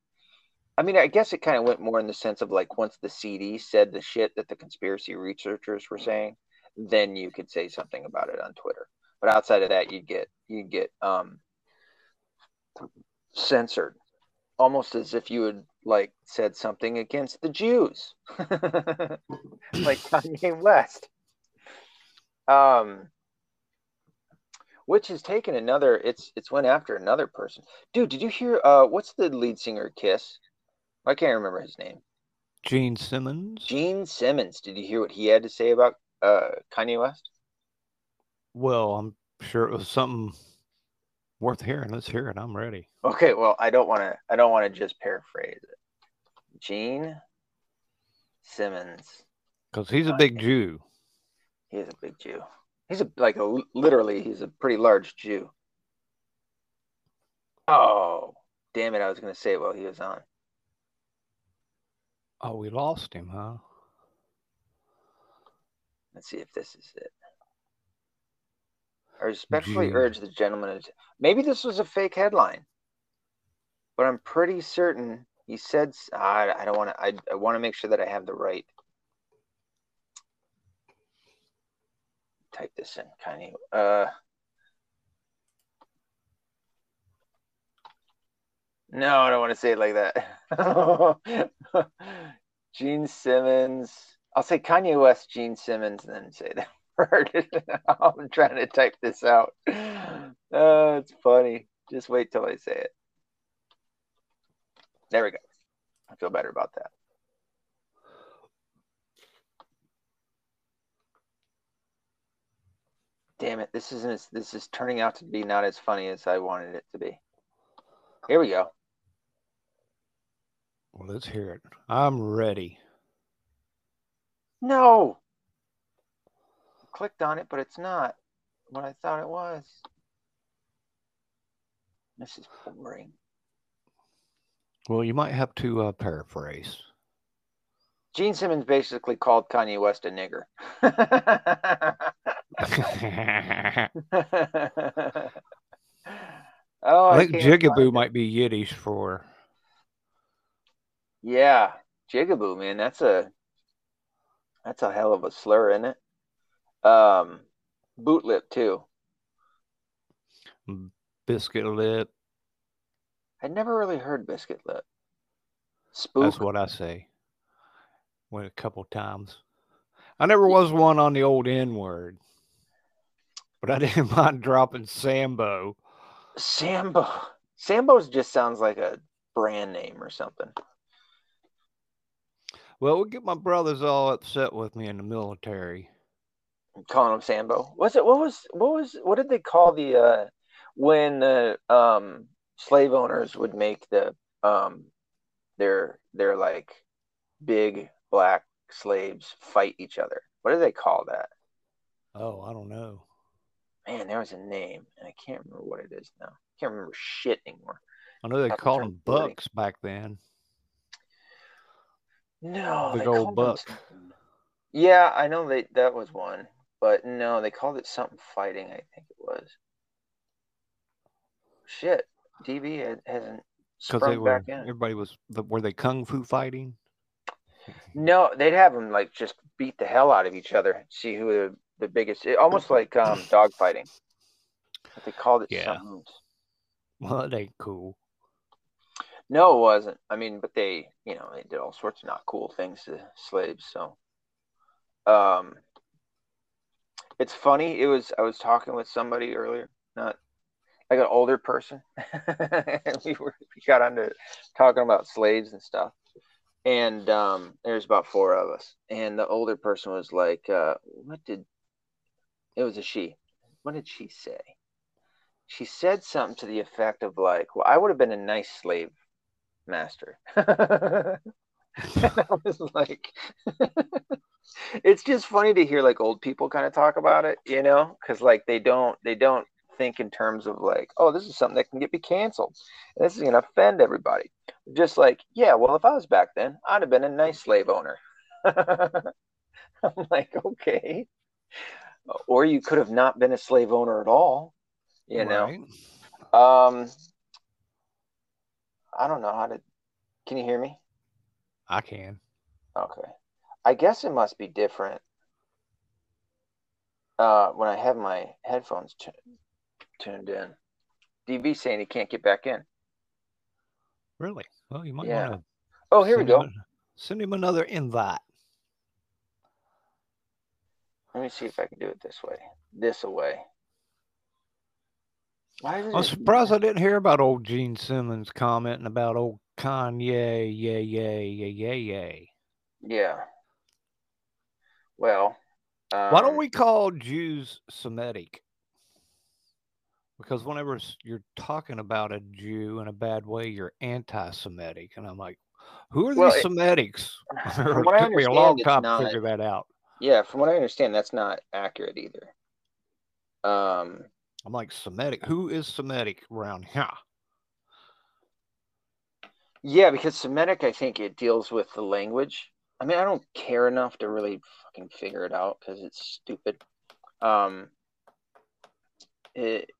i mean i guess it kind of went more in the sense of like once the cd said the shit that the conspiracy researchers were saying then you could say something about it on twitter but outside of that you'd get you'd get um censored almost as if you had like said something against the Jews, *laughs* like Kanye West. Um, which has taken another. It's it's went after another person. Dude, did you hear? Uh, what's the lead singer Kiss? I can't remember his name. Gene Simmons. Gene Simmons. Did you hear what he had to say about uh, Kanye West? Well, I'm sure it was something worth hearing. Let's hear it. I'm ready. Okay. Well, I don't want to. I don't want to just paraphrase it. Gene Simmons. Because he's a big Jew. He is a big Jew. He's a like a literally. He's a pretty large Jew. Oh, damn it! I was gonna say it while he was on. Oh, we lost him, huh? Let's see if this is it. I respectfully urge the gentleman. To, maybe this was a fake headline, but I'm pretty certain he said. I, I don't want to. I, I want to make sure that I have the right. Type this in, kind of. Uh, no, I don't want to say it like that. *laughs* Gene Simmons. I'll say Kanye West, Gene Simmons, and then say that. *laughs* *laughs* I'm trying to type this out. Oh, it's funny. Just wait till I say it. There we go. I feel better about that. Damn it! This isn't. This is turning out to be not as funny as I wanted it to be. Here we go. Well, let's hear it. I'm ready. No clicked on it, but it's not what I thought it was. This is boring. Well, you might have to uh, paraphrase. Gene Simmons basically called Kanye West a nigger. *laughs* *laughs* oh, I, I think jigaboo might be Yiddish for. Yeah, jigaboo, man. That's a that's a hell of a slur, isn't it? Um, boot lip too. Biscuit lip. I never really heard biscuit lip. Spook. That's what I say. Went a couple times. I never was one on the old N word, but I *laughs* didn't mind dropping Sambo. Sambo. Sambo's just sounds like a brand name or something. Well, we get my brothers all upset with me in the military calling him Sambo. Was it what was what was what did they call the uh when the um slave owners would make the um their their like big black slaves fight each other? What do they call that? Oh, I don't know. Man, there was a name, and I can't remember what it is now. I can't remember shit anymore. I know they called them bucks back then. No, big old buck. Yeah, I know they that was one but no, they called it something fighting. I think it was. Shit, DB hasn't sprung they were, back in. Everybody was were they kung fu fighting? *laughs* No, they'd have them like just beat the hell out of each other. See who the, the biggest. It, almost like um dog fighting. But they called it yeah. something. Well, it ain't cool. No, it wasn't. I mean, but they, you know, they did all sorts of not cool things to slaves. So, um, it's funny. It was I was talking with somebody earlier, not like an older person. *laughs* and we were we got onto talking about slaves and stuff. And um, there's about four of us, and the older person was like, uh, "What did?" It was a she. What did she say? She said something to the effect of like, "Well, I would have been a nice slave master." *laughs* and I was like, *laughs* it's just funny to hear like old people kind of talk about it, you know, because like they don't they don't think in terms of like, oh, this is something that can get me canceled. And this is gonna offend everybody. Just like, yeah, well, if I was back then, I'd have been a nice slave owner. *laughs* I'm like, okay. Or you could have not been a slave owner at all, you know. Um I don't know how to can you hear me? I can. Okay. I guess it must be different uh, when I have my headphones t- tuned in. DB saying he can't get back in. Really? Well, you might yeah. want to. Oh, here we go. Him, send him another invite. Let me see if I can do it this way. This away. Why I'm surprised I didn't hear about old Gene Simmons commenting about old Kanye. Yay, yay, yay, yay, yay. Yeah. Yeah. Well, um, why don't um, we call Jews Semitic? because whenever you're talking about a Jew in a bad way, you're anti-Semitic, and I'm like, who are well, these Semitics? *laughs* *laughs* it took me a long time not, to figure that out. Yeah, from what I understand, that's not accurate either. Um, I'm like Semitic. Who is Semitic around here? Yeah, because Semitic, I think it deals with the language. I mean, I don't care enough to really fucking figure it out because it's stupid. Um, it,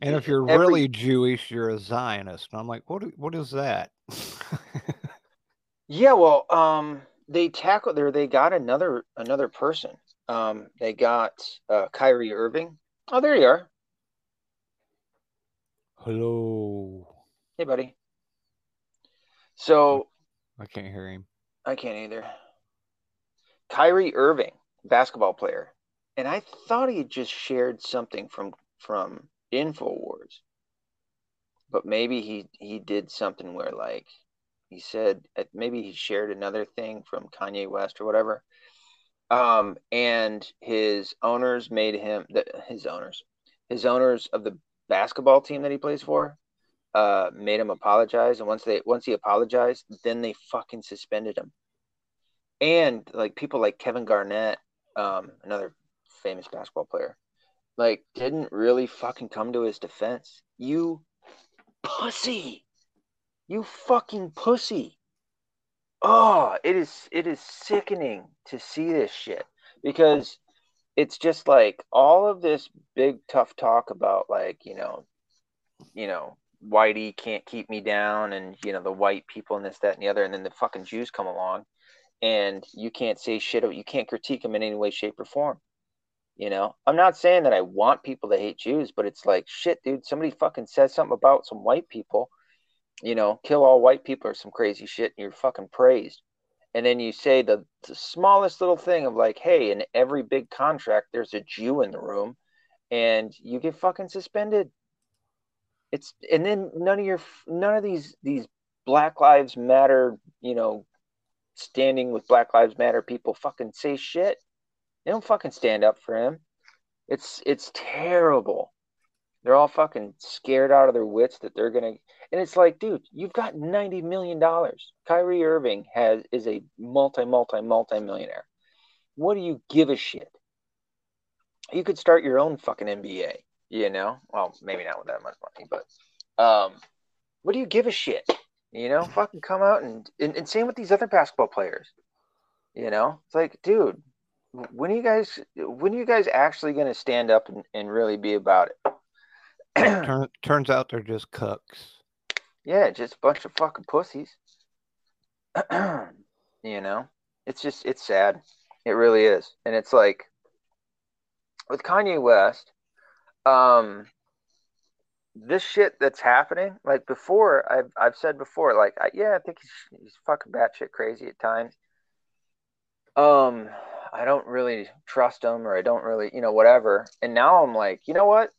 and if you're every, really Jewish, you're a Zionist. And I'm like, what? What is that? *laughs* yeah, well, um, they tackled there. They got another another person. Um, they got uh, Kyrie Irving. Oh, there you are. Hello. Hey, buddy. So I can't hear him. I can't either. Kyrie Irving, basketball player, and I thought he just shared something from from Infowars. But maybe he he did something where like he said uh, maybe he shared another thing from Kanye West or whatever. Um, and his owners made him the, his owners his owners of the basketball team that he plays for uh made him apologize and once they once he apologized then they fucking suspended him and like people like kevin garnett um another famous basketball player like didn't really fucking come to his defense. You pussy. You fucking pussy. Oh, it is it is sickening to see this shit because it's just like all of this big tough talk about like, you know, you know, whitey can't keep me down and you know the white people and this that and the other and then the fucking Jews come along and you can't say shit you can't critique them in any way shape or form you know, I'm not saying that I want people to hate Jews, but it's like shit, dude. Somebody fucking says something about some white people, you know, kill all white people or some crazy shit, and you're fucking praised. And then you say the, the smallest little thing of like, hey, in every big contract, there's a Jew in the room, and you get fucking suspended. It's and then none of your none of these these Black Lives Matter, you know, standing with Black Lives Matter people fucking say shit they don't fucking stand up for him. It's it's terrible. They're all fucking scared out of their wits that they're gonna. And it's like, dude, you've got ninety million dollars. Kyrie Irving has is a multi multi multi millionaire. What do you give a shit? You could start your own fucking NBA. You know, well, maybe not with that much money, but um, what do you give a shit? You know, fucking come out and, and, and same with these other basketball players. You know, it's like, dude, when are you guys when are you guys actually going to stand up and, and really be about it *clears throat* Turn, turns out they're just cucks yeah just a bunch of fucking pussies *clears throat* you know it's just it's sad it really is and it's like with kanye west um this shit that's happening like before i've, I've said before like I, yeah i think he's, he's fucking batshit crazy at times um I don't really trust him or I don't really, you know, whatever. And now I'm like, you know what?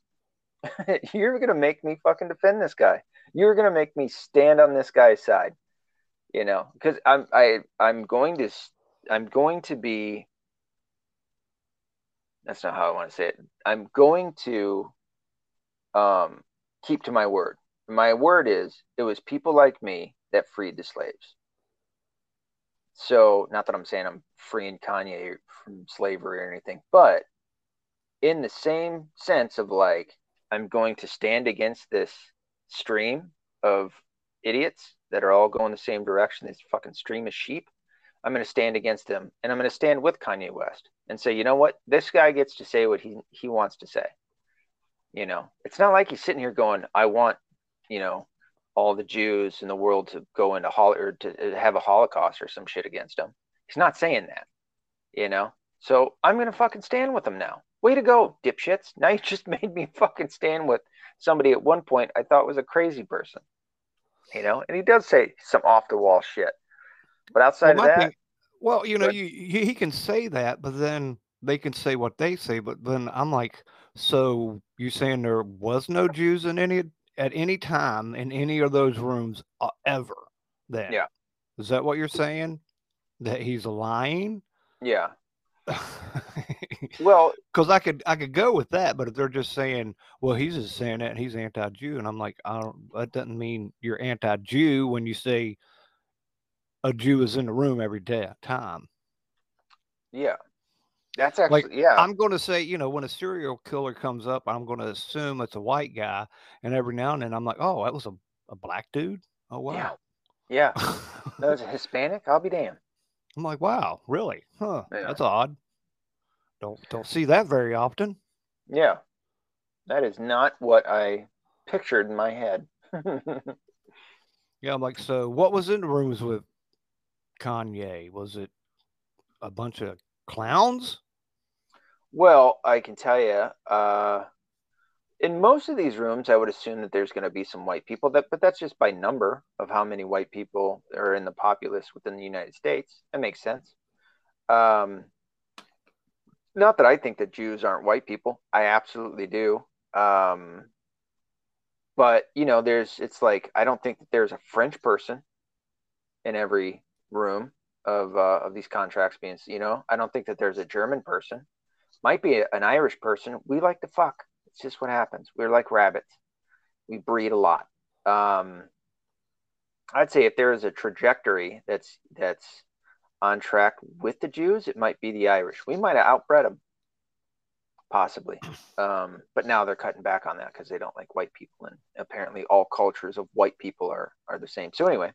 *laughs* you're gonna make me fucking defend this guy. You're gonna make me stand on this guy's side. You know, because I'm I I'm going to I'm going to be. That's not how I want to say it. I'm going to um, keep to my word. My word is it was people like me that freed the slaves. So, not that I'm saying I'm freeing Kanye from slavery or anything, but in the same sense of like, I'm going to stand against this stream of idiots that are all going the same direction, this fucking stream of sheep. I'm going to stand against them and I'm going to stand with Kanye West and say, you know what? This guy gets to say what he, he wants to say. You know, it's not like he's sitting here going, I want, you know, all the Jews in the world to go into hol or to uh, have a Holocaust or some shit against him. He's not saying that, you know. So I'm gonna fucking stand with him now. Way to go, dipshits! Now you *laughs* just made me fucking stand with somebody at one point I thought was a crazy person, you know. And he does say some off the wall shit, but outside well, of that, thing, well, you know, you, you, he can say that, but then they can say what they say. But then I'm like, so you saying there was no Jews in any at any time in any of those rooms uh, ever? Then, yeah, is that what you're saying? That he's lying? Yeah. *laughs* well, *laughs* because I could I could go with that, but if they're just saying, well, he's just saying that and he's anti-Jew, and I'm like, I don't. That doesn't mean you're anti-Jew when you say a Jew is in the room every day time. Yeah. That's actually like, yeah. I'm going to say, you know, when a serial killer comes up, I'm going to assume it's a white guy, and every now and then I'm like, oh, that was a, a black dude. Oh wow. Yeah. *laughs* Yeah. that was a Hispanic. I'll be damned. I'm like, wow, really? Huh? Yeah. That's odd. Don't don't see that very often. Yeah. That is not what I pictured in my head. *laughs* yeah, I'm like, so what was in the rooms with Kanye? Was it a bunch of clowns? Well, I can tell you, uh, in most of these rooms, I would assume that there's going to be some white people. That, but that's just by number of how many white people are in the populace within the United States. That makes sense. Um, not that I think that Jews aren't white people. I absolutely do. Um, but you know, there's it's like I don't think that there's a French person in every room of uh, of these contracts being. You know, I don't think that there's a German person might be an Irish person. We like to fuck. It's just what happens. We're like rabbits. We breed a lot. Um, I'd say if there is a trajectory that's that's on track with the Jews, it might be the Irish. We might have outbred them, possibly. Um, but now they're cutting back on that because they don't like white people, and apparently all cultures of white people are are the same. So anyway,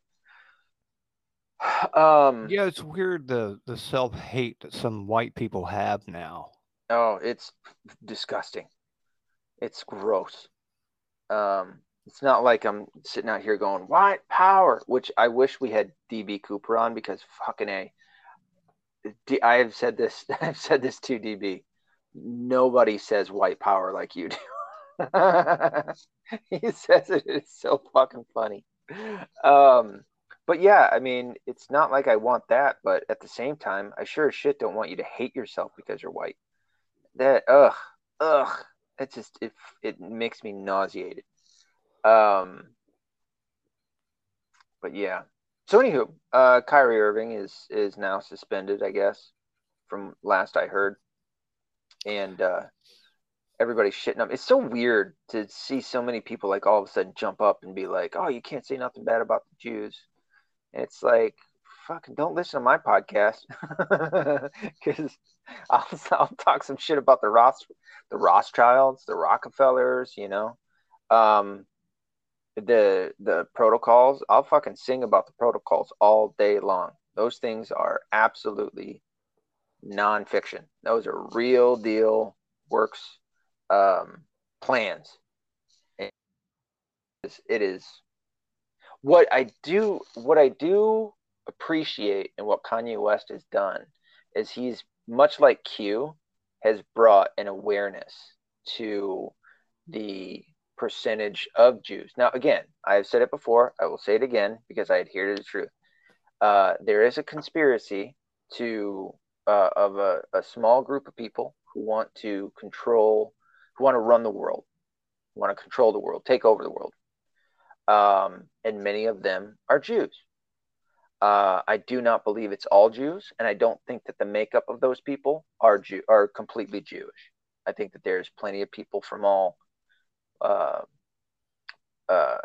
*sighs* um, yeah, it's weird the the self hate that some white people have now. Oh, it's disgusting. It's gross. Um, it's not like I'm sitting out here going white power, which I wish we had DB Cooper on because fucking a. I have said this. *laughs* I've said this to DB. Nobody says white power like you do. *laughs* he says it. It's so fucking funny. Um, but yeah, I mean, it's not like I want that, but at the same time, I sure as shit don't want you to hate yourself because you're white that ugh ugh it just it it makes me nauseated um but yeah. So anywho uh Kyrie Irving is is now suspended I guess from last I heard. And uh everybody's shitting up. It's so weird to see so many people like all of a sudden jump up and be like oh you can't say nothing bad about the Jews. It's like fucking don't listen to my podcast. *laughs* Because I'll, I'll talk some shit about the Ross, the Rothschilds, the Rockefellers, you know, um, the the protocols. I'll fucking sing about the protocols all day long. Those things are absolutely nonfiction. Those are real deal works um, plans. It is what I do. What I do appreciate and what Kanye West has done is he's much like Q has brought an awareness to the percentage of Jews. Now, again, I've said it before. I will say it again because I adhere to the truth. Uh, there is a conspiracy to uh, of a, a small group of people who want to control, who want to run the world. want to control the world, take over the world. Um, and many of them are Jews. Uh, I do not believe it's all Jews, and I don't think that the makeup of those people are Jew are completely Jewish. I think that there's plenty of people from all uh, uh,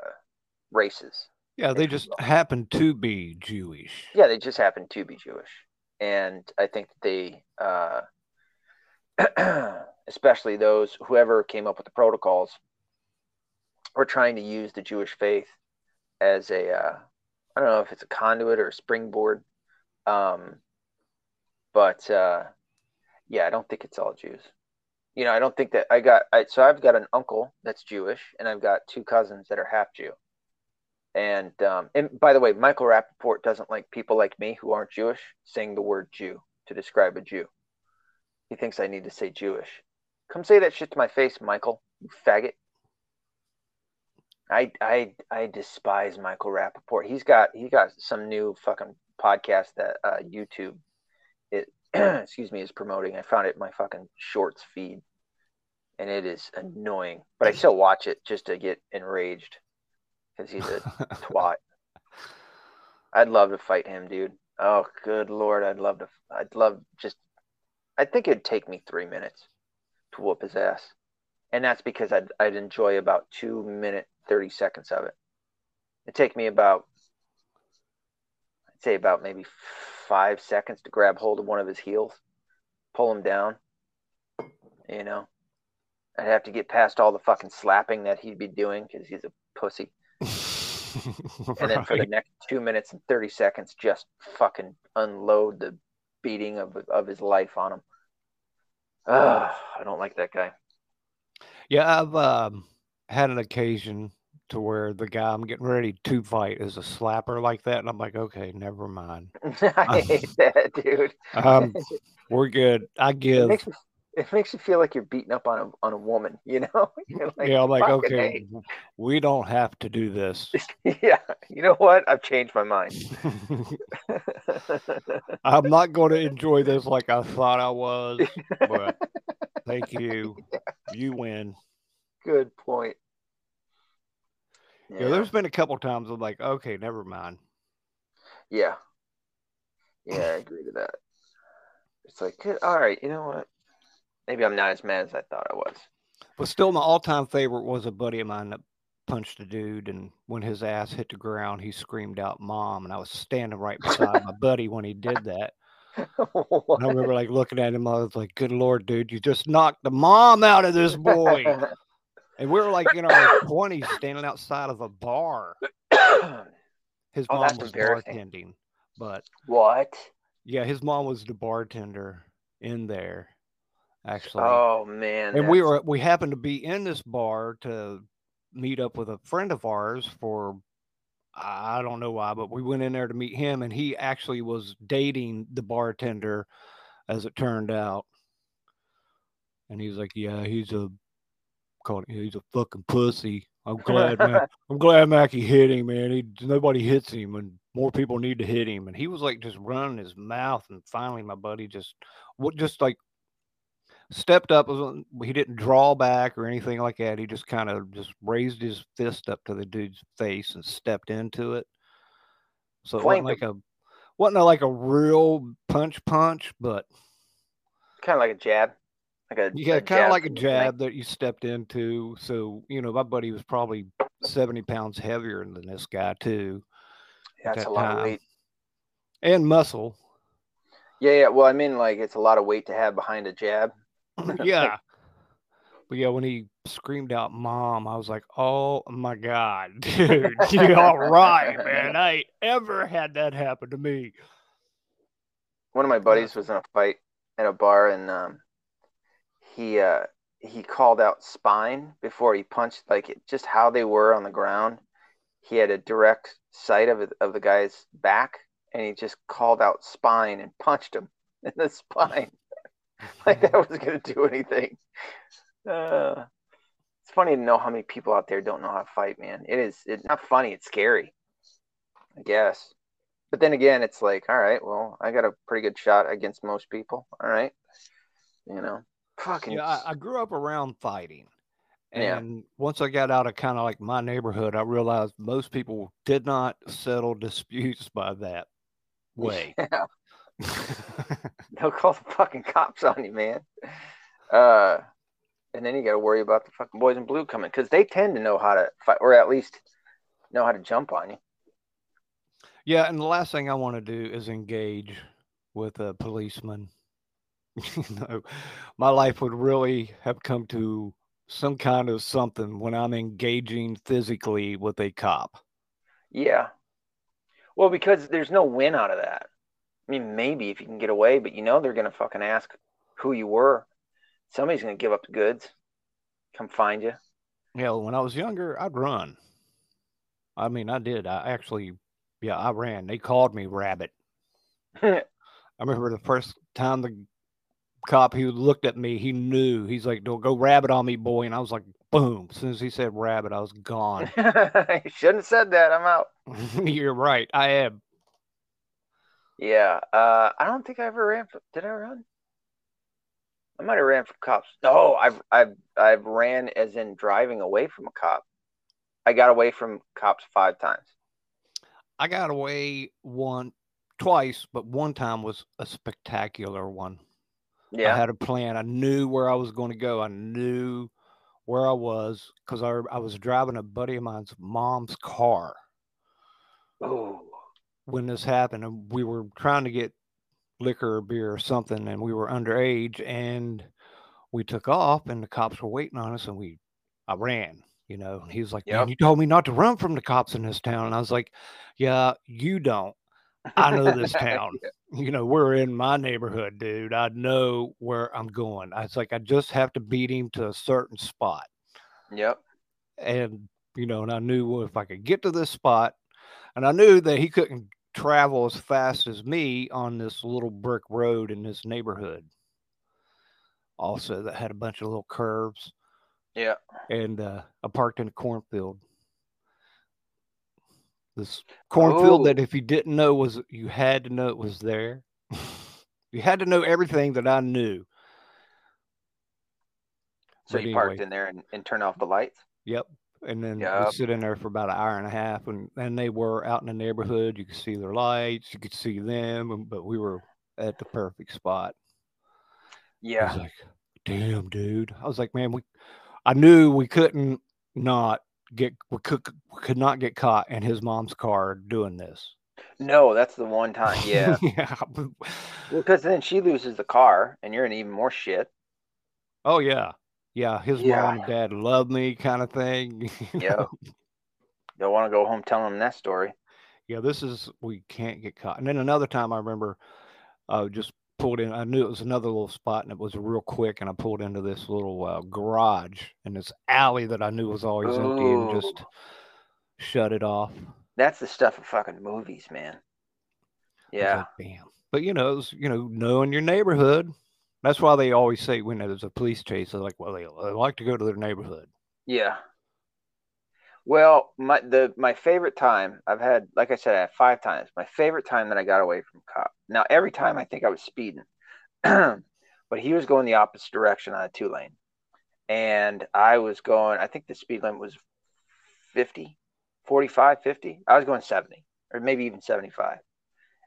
races. Yeah, they just happen to be Jewish. Yeah, they just happen to be Jewish, and I think they, uh, *clears throat* especially those whoever came up with the protocols, were trying to use the Jewish faith as a uh, I don't know if it's a conduit or a springboard. Um, but uh, yeah, I don't think it's all Jews. You know, I don't think that I got. I, so I've got an uncle that's Jewish, and I've got two cousins that are half Jew. And um, and by the way, Michael Rapaport doesn't like people like me who aren't Jewish saying the word Jew to describe a Jew. He thinks I need to say Jewish. Come say that shit to my face, Michael, you faggot. I I I despise Michael Rapaport. He's got he got some new fucking podcast that uh, YouTube it *clears throat* excuse me is promoting. I found it in my fucking shorts feed, and it is annoying. But I still watch it just to get enraged because he's a *laughs* twat. I'd love to fight him, dude. Oh, good lord, I'd love to. I'd love just. I think it'd take me three minutes to whoop his ass, and that's because I'd I'd enjoy about two minute 30 seconds of it. It'd take me about, I'd say about maybe five seconds to grab hold of one of his heels, pull him down. You know, I'd have to get past all the fucking slapping that he'd be doing because he's a pussy. *laughs* and then for the next two minutes and 30 seconds, just fucking unload the beating of, of his life on him. Ugh, I don't like that guy. Yeah, I've um, had an occasion to where the guy I'm getting ready to fight is a slapper like that, and I'm like, okay, never mind. *laughs* I hate that, dude. Um, we're good. I give. It makes, me, it makes you feel like you're beating up on a on a woman, *laughs* you know? Like, yeah, I'm like, okay, A. we don't have to do this. *laughs* yeah, you know what? I've changed my mind. *laughs* I'm not going to enjoy this like I thought I was, but thank you. Yeah. You win. Good point. Yeah. yeah, there's been a couple times I'm like, okay, never mind. Yeah. Yeah, I agree to that. It's like, all right, you know what? Maybe I'm not as mad as I thought I was. But still, my all-time favorite was a buddy of mine that punched a dude, and when his ass hit the ground, he screamed out "mom," and I was standing right beside my buddy when he did that. *laughs* I remember like looking at him. I was like, "Good lord, dude, you just knocked the mom out of this boy." *laughs* And we were like in our twenties, standing outside of a bar. *clears throat* His oh, mom was bartending, but what? Yeah, his mom was the bartender in there, actually. Oh man! And we were we happened to be in this bar to meet up with a friend of ours for I don't know why, but we went in there to meet him, and he actually was dating the bartender, as it turned out. And he was like, "Yeah, he's a called he's a fucking pussy. I'm glad man. *laughs* I'm glad Mackie hit him, man. He nobody hits him, and more people need to hit him. And he was like just running his mouth, and finally my buddy just what just like stepped up. Uh, he didn't draw back or anything like that. He just kind of just raised his fist up to the dude's face and stepped into it. So it wasn't like a wasn't like a real punch punch, but kind of like a jab like a yeah, kind of like a jab that you stepped into. So you know, my buddy was probably seventy pounds heavier than this guy too. Yeah, that's that a lot time. of weight and muscle. Yeah, yeah. Well, I mean, like it's a lot of weight to have behind a jab. *laughs* yeah. But yeah, when he screamed out "mom," I was like, "Oh my god, *laughs* dude, you all right, man? I ever had that happen to me." One of my buddies was in a fight at a bar, and um, he uh, he called out spine before he punched, like it, just how they were on the ground. He had a direct sight of it, of the guy's back, and he just called out spine and punched him *laughs* in the spine, *laughs* like that was gonna do anything. Uh, it's funny to know how many people out there don't know how to fight, man. It is it's not funny, it's scary. I guess. But then again, it's like, all right, well, I got a pretty good shot against most people. All right. You know. Fucking. Yeah, I, I grew up around fighting, Yeah. And once I got out of kind of like my neighborhood, I realized most people did not settle *laughs* disputes by that *laughs* way. Yeah. They'll call the fucking cops on you, man. Uh, and then you got to worry about the fucking boys in blue coming because they tend to know how to fight, or at least know how to jump on you. yeah, and the last thing I want to do is engage with a policeman. *laughs* you know, my life would really have come to some kind of something when I'm engaging physically with a cop. Yeah. Well, because there's no win out of that. I mean, maybe if you can get away, but you know they're gonna fucking ask who you were. Somebody's gonna give up the goods, come find you. Yeah, when I was younger, I'd run. I mean, I did. I actually, yeah, I ran. They called me Rabbit. *laughs* I remember the first time the cop he looked at me, he knew. He's like, "Don't go rabbit on me, boy." And I was like, "Boom!" As soon as he said rabbit, I was gone. *laughs* you shouldn't have said that. I'm out. *laughs* You're right. I am. Yeah. Uh, I don't think I ever ran. For, did I run? I might have ran from cops. No, I've I've I've ran as in driving away from a cop. I got away from cops five times. I got away one, twice, but one time was a spectacular one. Yeah. I had a plan. I knew where I was going to go. I knew where I was because I, I was driving a buddy of mine's mom's car Ooh. When this happened. We were trying to get liquor or beer or something, and we were underage. And we took off, and the cops were waiting on us, and we, I ran. You know, and he was like, "Man, Yep. you told me not to run from the cops in this town." And I was like, "Yeah, you don't. I know this *laughs* town. You know, we're in my neighborhood, dude. I know where I'm going. I was like, I just have to beat him to a certain spot. Yep. And, you know, and I knew if I could get to this spot, and I knew that he couldn't travel as fast as me on this little brick road in this neighborhood. Also, that had a bunch of little curves. Yeah. And uh, I parked in a cornfield. This cornfield Oh. that if you didn't know was you had to know it was there. *laughs* you had to know everything that I knew. So But you parked in there and, and turned off the lights. Yep. And then we Yep. sit in there for about an hour and a half, and and they were out in the neighborhood. You could see their lights, you could see them, but we were at the perfect spot. Yeah. like, "Damn, dude!" I was like, "Man, we." I knew we couldn't not get we could we could not get caught in his mom's car doing this. No, that's the one *laughs* time. Yeah. yeah. well, because then she loses the car, and you're in even more shit. Oh yeah. Yeah. His Yeah. mom and dad love me, kind of thing. Yeah. *laughs* Don't want to go home telling them that story. yeah, this is we can't get caught. And then another time I remember uh just pulled in I knew it was another little spot and it was real quick and I pulled into this little uh, garage in this alley that I knew was always empty and just shut it off. That's the stuff of fucking movies, man. Yeah. like. But you know, it was, you know, knowing your neighborhood. That's why they always say when there's a police chase, they're like, well, they, they like to go to their neighborhood. Yeah. Well, my the my favorite time I've had, like I said, I had five times. My favorite time that I got away from cop. Now every time I think I was speeding, *clears throat* but he was going the opposite direction on a two lane, and I was going. I think the speed limit was 50, 45, 50. I was going 70 or maybe even 75,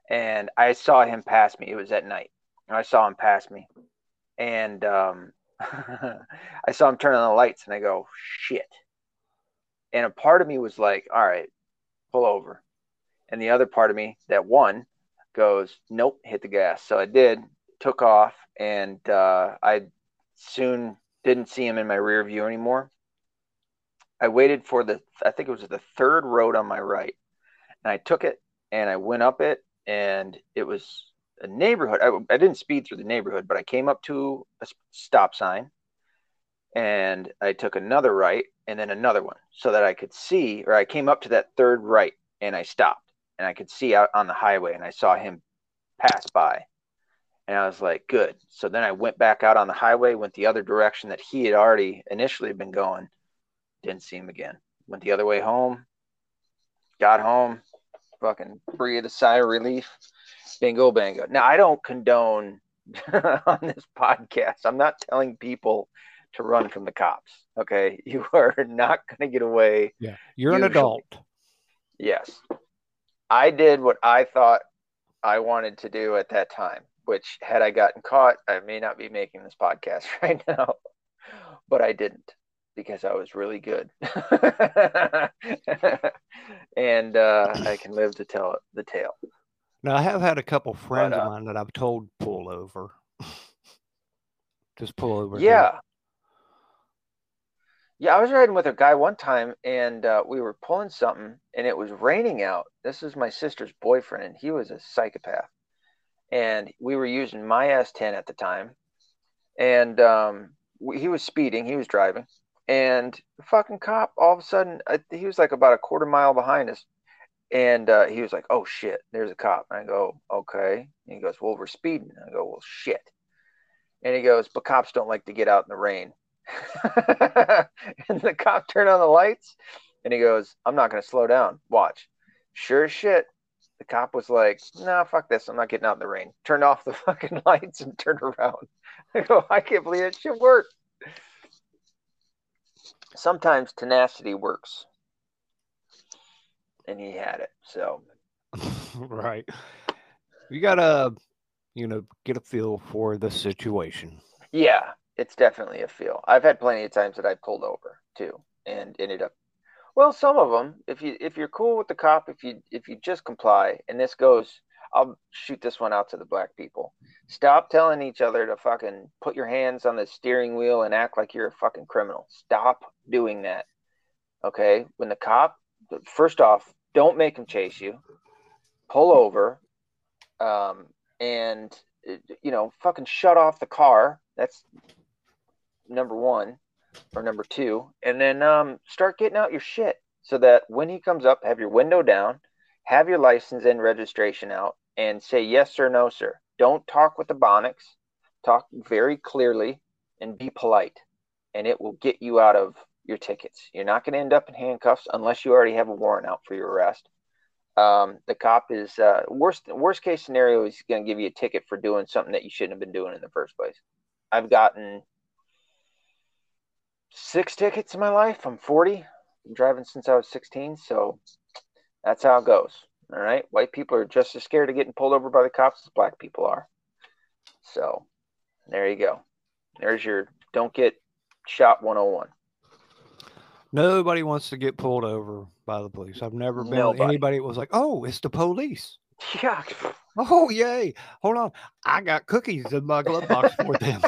and I saw him pass me. It was at night. I saw him pass me, and um, *laughs* I saw him turn on the lights, and I go, shit. And a part of me was like, all right, pull over. And the other part of me, that one, goes, nope, hit the gas. So I did, took off, and uh, I soon didn't see him in my rear view anymore. I waited for the, I think it was the third road on my right. And I took it and I went up it, and it was a neighborhood. I, I didn't speed through the neighborhood, but I came up to a stop sign and I took another right and then another one so that I could see, or I came up to that third right and I stopped and I could see out on the highway and I saw him pass by. And I was like, good. So then I went back out on the highway, went the other direction that he had already initially been going. Didn't see him again. Went the other way home. Got home. Fucking breathed a sigh of relief. Bingo, bango. Now, I don't condone *laughs* on this podcast. I'm not telling people to run from the cops. Okay, *laughs* you are not going to get away. Yeah, you're an adult. Yes, I did what I thought I wanted to do at that time. Which, had I gotten caught, I may not be making this podcast *laughs* right now, but I didn't because I was really good, and uh, I can live to tell the tale. Now I have had a couple friends uh, of mine that I've told pull over. *laughs* Just pull over. here. Yeah. Yeah, I was riding with a guy one time and uh, we were pulling something and it was raining out. This is my sister's boyfriend and he was a psychopath. And we were using my S10 at the time. And um, we, he was speeding, he was driving. And the fucking cop, all of a sudden, I, he was like about a quarter mile behind us. And uh, he was like, oh shit, there's a cop. And I go, okay. And he goes, well, we're speeding. I go, well, shit. And he goes, but cops don't like to get out in the rain. *laughs* and the cop turned on the lights and he goes, I'm not going to slow down. Watch. Sure as shit. The cop was like, nah, fuck this. I'm not getting out in the rain. Turned off the *laughs* fucking lights and turned around. *laughs* I go, I can't believe it should work." Sometimes tenacity works. And he had it. So, *laughs* right. You gotta, you know, get a feel for the situation. yeah, it's definitely a feel. I've had plenty of times that I pulled over too and ended up well, some of them if you if you're cool with the cop, if you if you just comply and this goes I'll shoot this one out to the black people. Stop telling each other to fucking put your hands on the steering wheel and act like you're a fucking criminal. Stop doing that. Okay? When the cop first off, don't make him chase you. Pull over um and you know, fucking shut off the car. That's number one or number two. And then um, start getting out your shit so that when he comes up, have your window down, have your license and registration out, and say yes or no, sir. Don't talk with the Ebonics. Talk very clearly and be polite, and it will get you out of your tickets. You're not going to end up in handcuffs unless you already have a warrant out for your arrest. Um, the cop is uh, worst worst case scenario is going to give you a ticket for doing something that you shouldn't have been doing in the first place. I've gotten six tickets in my life. I'm 40. I'm driving since I was 16, so that's how it goes. All right, white people are just as scared of getting pulled over by the cops as black people are. So there you go. There's your don't get shot 101. Nobody wants to get pulled over by the police. I've never been Nobody. anybody that was like, "Oh, it's the police." Yeah. Oh, yay! Hold on, I got cookies in my glove box for them.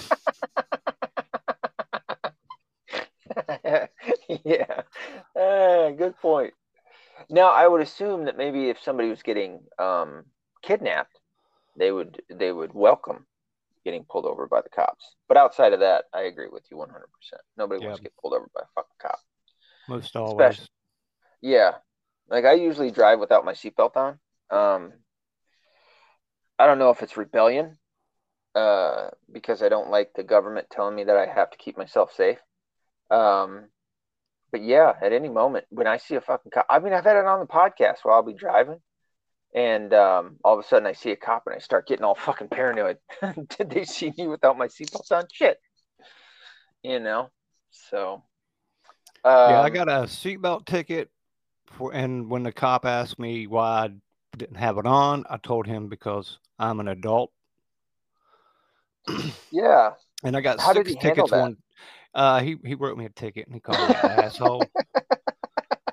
*laughs* yeah. Uh, good point. Now, I would assume that maybe if somebody was getting um, kidnapped, they would they would welcome getting pulled over by the cops. But outside of that, I agree with you 100%. Nobody Yeah. wants to get pulled over by a fucking cop. Most always. Especially- Yeah. Like I usually drive without my seatbelt on. Um, I don't know if it's rebellion uh, because I don't like the government telling me that I have to keep myself safe. Um, but yeah, at any moment when I see a fucking cop, I mean, I've had it on the podcast where I'll be driving, and um, all of a sudden I see a cop and I start getting all fucking paranoid. *laughs* Did they see me without my seatbelt on? Shit, you know. So yeah, I um, got a seatbelt ticket for, and when the cop asked me why I didn't have it on, I told him because I'm an adult, *clears throat* yeah. and I got How six tickets. One, uh, he he wrote me a ticket and he called me an asshole. *laughs*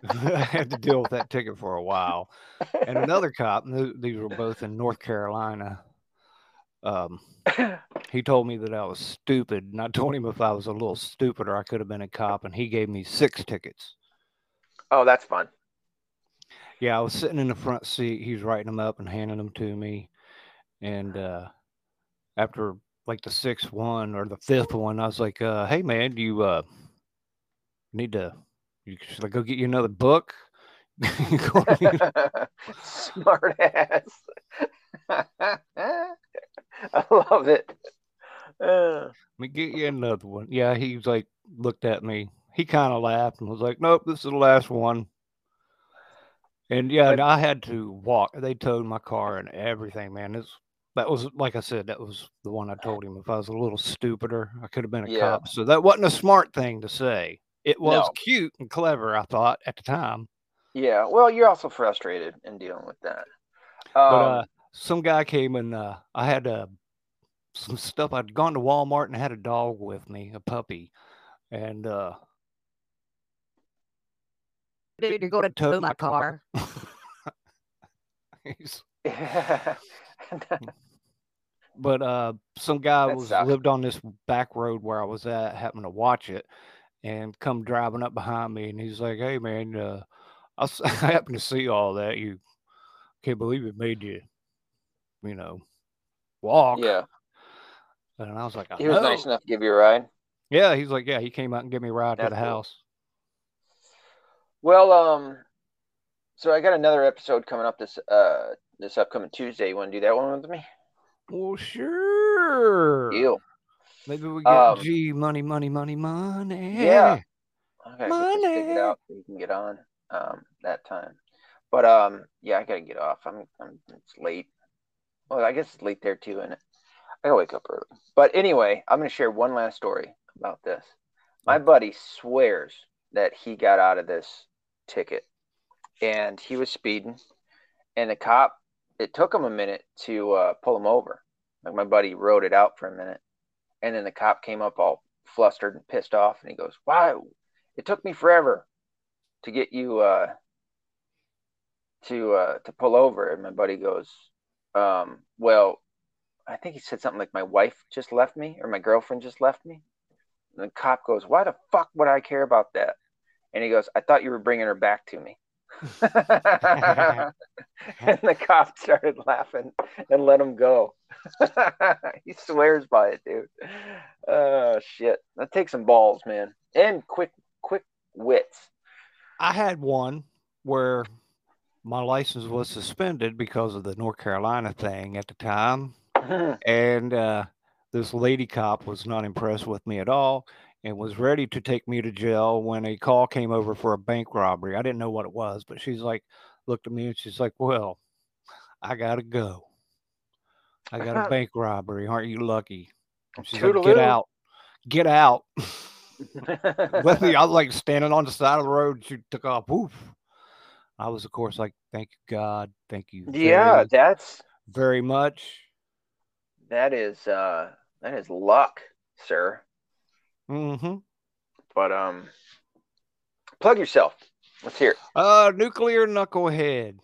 *laughs* I had to deal with that ticket for a while. And another cop, these were both in North Carolina. Um, *coughs* he told me that I was stupid, and I told him if I was a little stupider, I could have been a cop, and he gave me six tickets. Oh, that's fun. Yeah, I was sitting in the front seat. He was writing them up and handing them to me. And uh, after like the sixth one or the fifth one, I was like, uh, "Hey, man, do you uh, need to? You, should I go get you another book?" *laughs* *laughs* Smart ass. *laughs* *laughs* I love it. Uh, Let me get you another one. Yeah, he's like, looked at me. He kind of laughed and was like, "Nope, this is the last one." And yeah, and I had to walk. They towed my car and everything, man. It's that was like I said, that was the one I told him. If I was a little stupider, I could have been a Yeah. cop. So that wasn't a smart thing to say. It was No. cute and clever, I thought at the time. Yeah. Well, you're also frustrated in dealing with that. But Um, uh, some guy came and uh, I had uh, some stuff. I'd gone to Walmart and had a dog with me, a puppy, and uh, dude, you're going to tow my car. *laughs* He's- *laughs* but uh, some guy That was sucks. lived on this back road where I was at, happened to watch it, and come driving up behind me, and he's like, "Hey, man, uh, I, s- *laughs* I happened to see all that. You can't believe it made you, you know, walk." yeah. And I was like, I He was know. nice enough to give you a ride. Yeah, he's like, yeah, he came out and gave me a ride to the cool. house. Well, um, so I got another episode coming up this uh this upcoming Tuesday. You want to do that one with me? Well, sure. Deal. Maybe we get Um, G money, money, money, money. Yeah. I gotta get this Money. out so you can get on um that time. But um, yeah, I gotta get off. I'm, I'm it's late. Well, I guess it's late there too, and I gotta wake up early. But anyway, I'm gonna share one last story about this. My buddy swears that he got out of this ticket, and he was speeding, and the cop. It took him a minute to uh, pull him over. Like my buddy wrote it out for a minute, and then the cop came up all flustered and pissed off, and he goes, "Why? It took me forever to get you uh, to uh, to pull over." And my buddy goes, um, "Well, I think he said something like my wife just left me or my girlfriend just left me." And the cop goes, "Why the fuck would I care about that?" And he goes, "I thought you were bringing her back to me." *laughs* and the cop started laughing and let him go. *laughs* he swears by it, dude. Oh shit, that takes some balls, man, and quick, quick wits. I had one where my license was suspended because of the North Carolina thing at the time. *laughs* and uh, this lady cop was not impressed with me at all and was ready to take me to jail when a call came over for a bank robbery. I didn't know what it was, but she's like, looked at me and she's like, Well, I gotta go. I got a *laughs* bank robbery. Aren't you lucky? And she's like, Get out. Get out. *laughs* Me, I was like standing on the side of the road. She took off. Woof. I was, of course, like, Thank you, God. Thank you. yeah, very, that's very much. that is uh that is luck, sir. Mm-hmm. But um, plug yourself. Let's hear. It. Uh, Nuclear Knucklehead.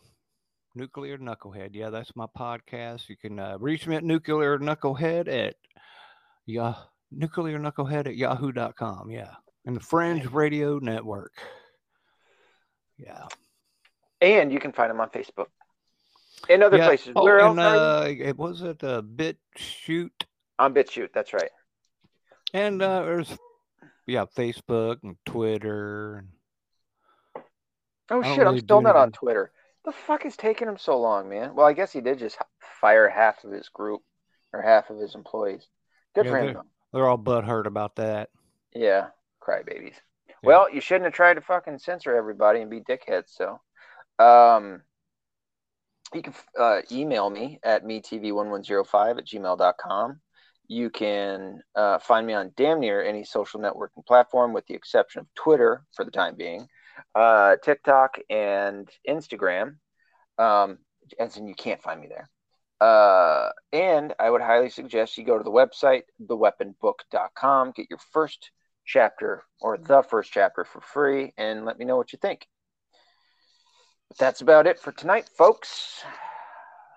Nuclear Knucklehead. Yeah, that's my podcast. You can uh, reach me at Nuclear Knucklehead at yeah, Nuclear Knucklehead at yahoo.com. Yeah. And the Fringe Radio Network. Yeah. And you can find them on Facebook and other yeah. places. Oh, Where else and, you? uh, it was it uh, Bit Shoot. On BitChute. That's right. And uh, there's yeah, Facebook and Twitter. Oh shit, I'm still not on. Twitter. The fuck is taking him so long, man? Well, I guess he did just fire half of his group or half of his employees. Good Yeah, for him, they're- they're all butthurt about that. Yeah, crybabies. Yeah. Well, you shouldn't have tried to fucking censor everybody and be dickheads. So, um, you can uh, email me at metv1105 at gmail.com. You can uh, find me on damn near any social networking platform, with the exception of Twitter for the time being, uh, TikTok, and Instagram. Um, in, you can't find me there. Uh, and I would highly suggest you go to the website, theweaponbook.com, get your first chapter or the first chapter for free, and let me know what you think. But that's about it for tonight, folks.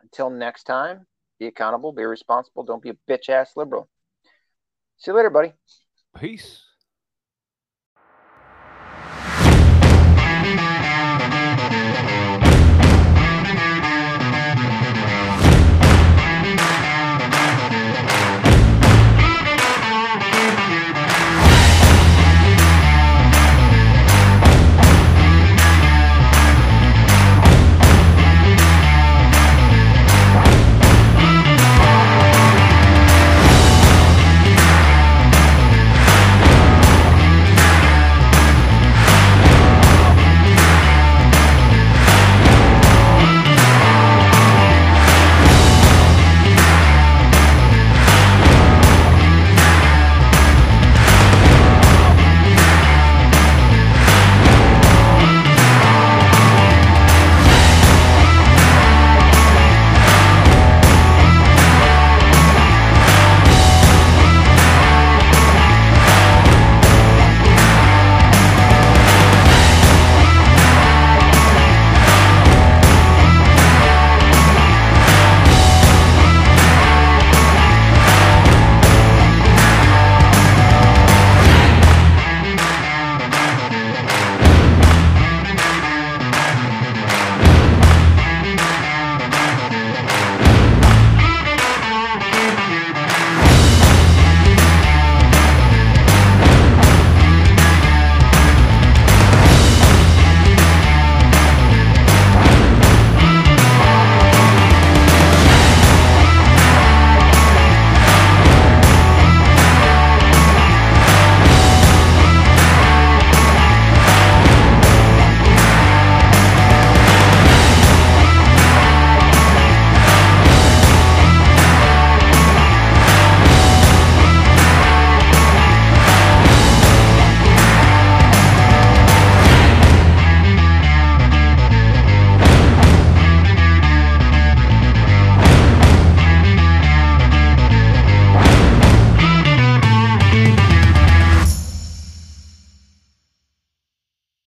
Until next time, be accountable, be responsible, don't be a bitch ass liberal. See you later, buddy. Peace.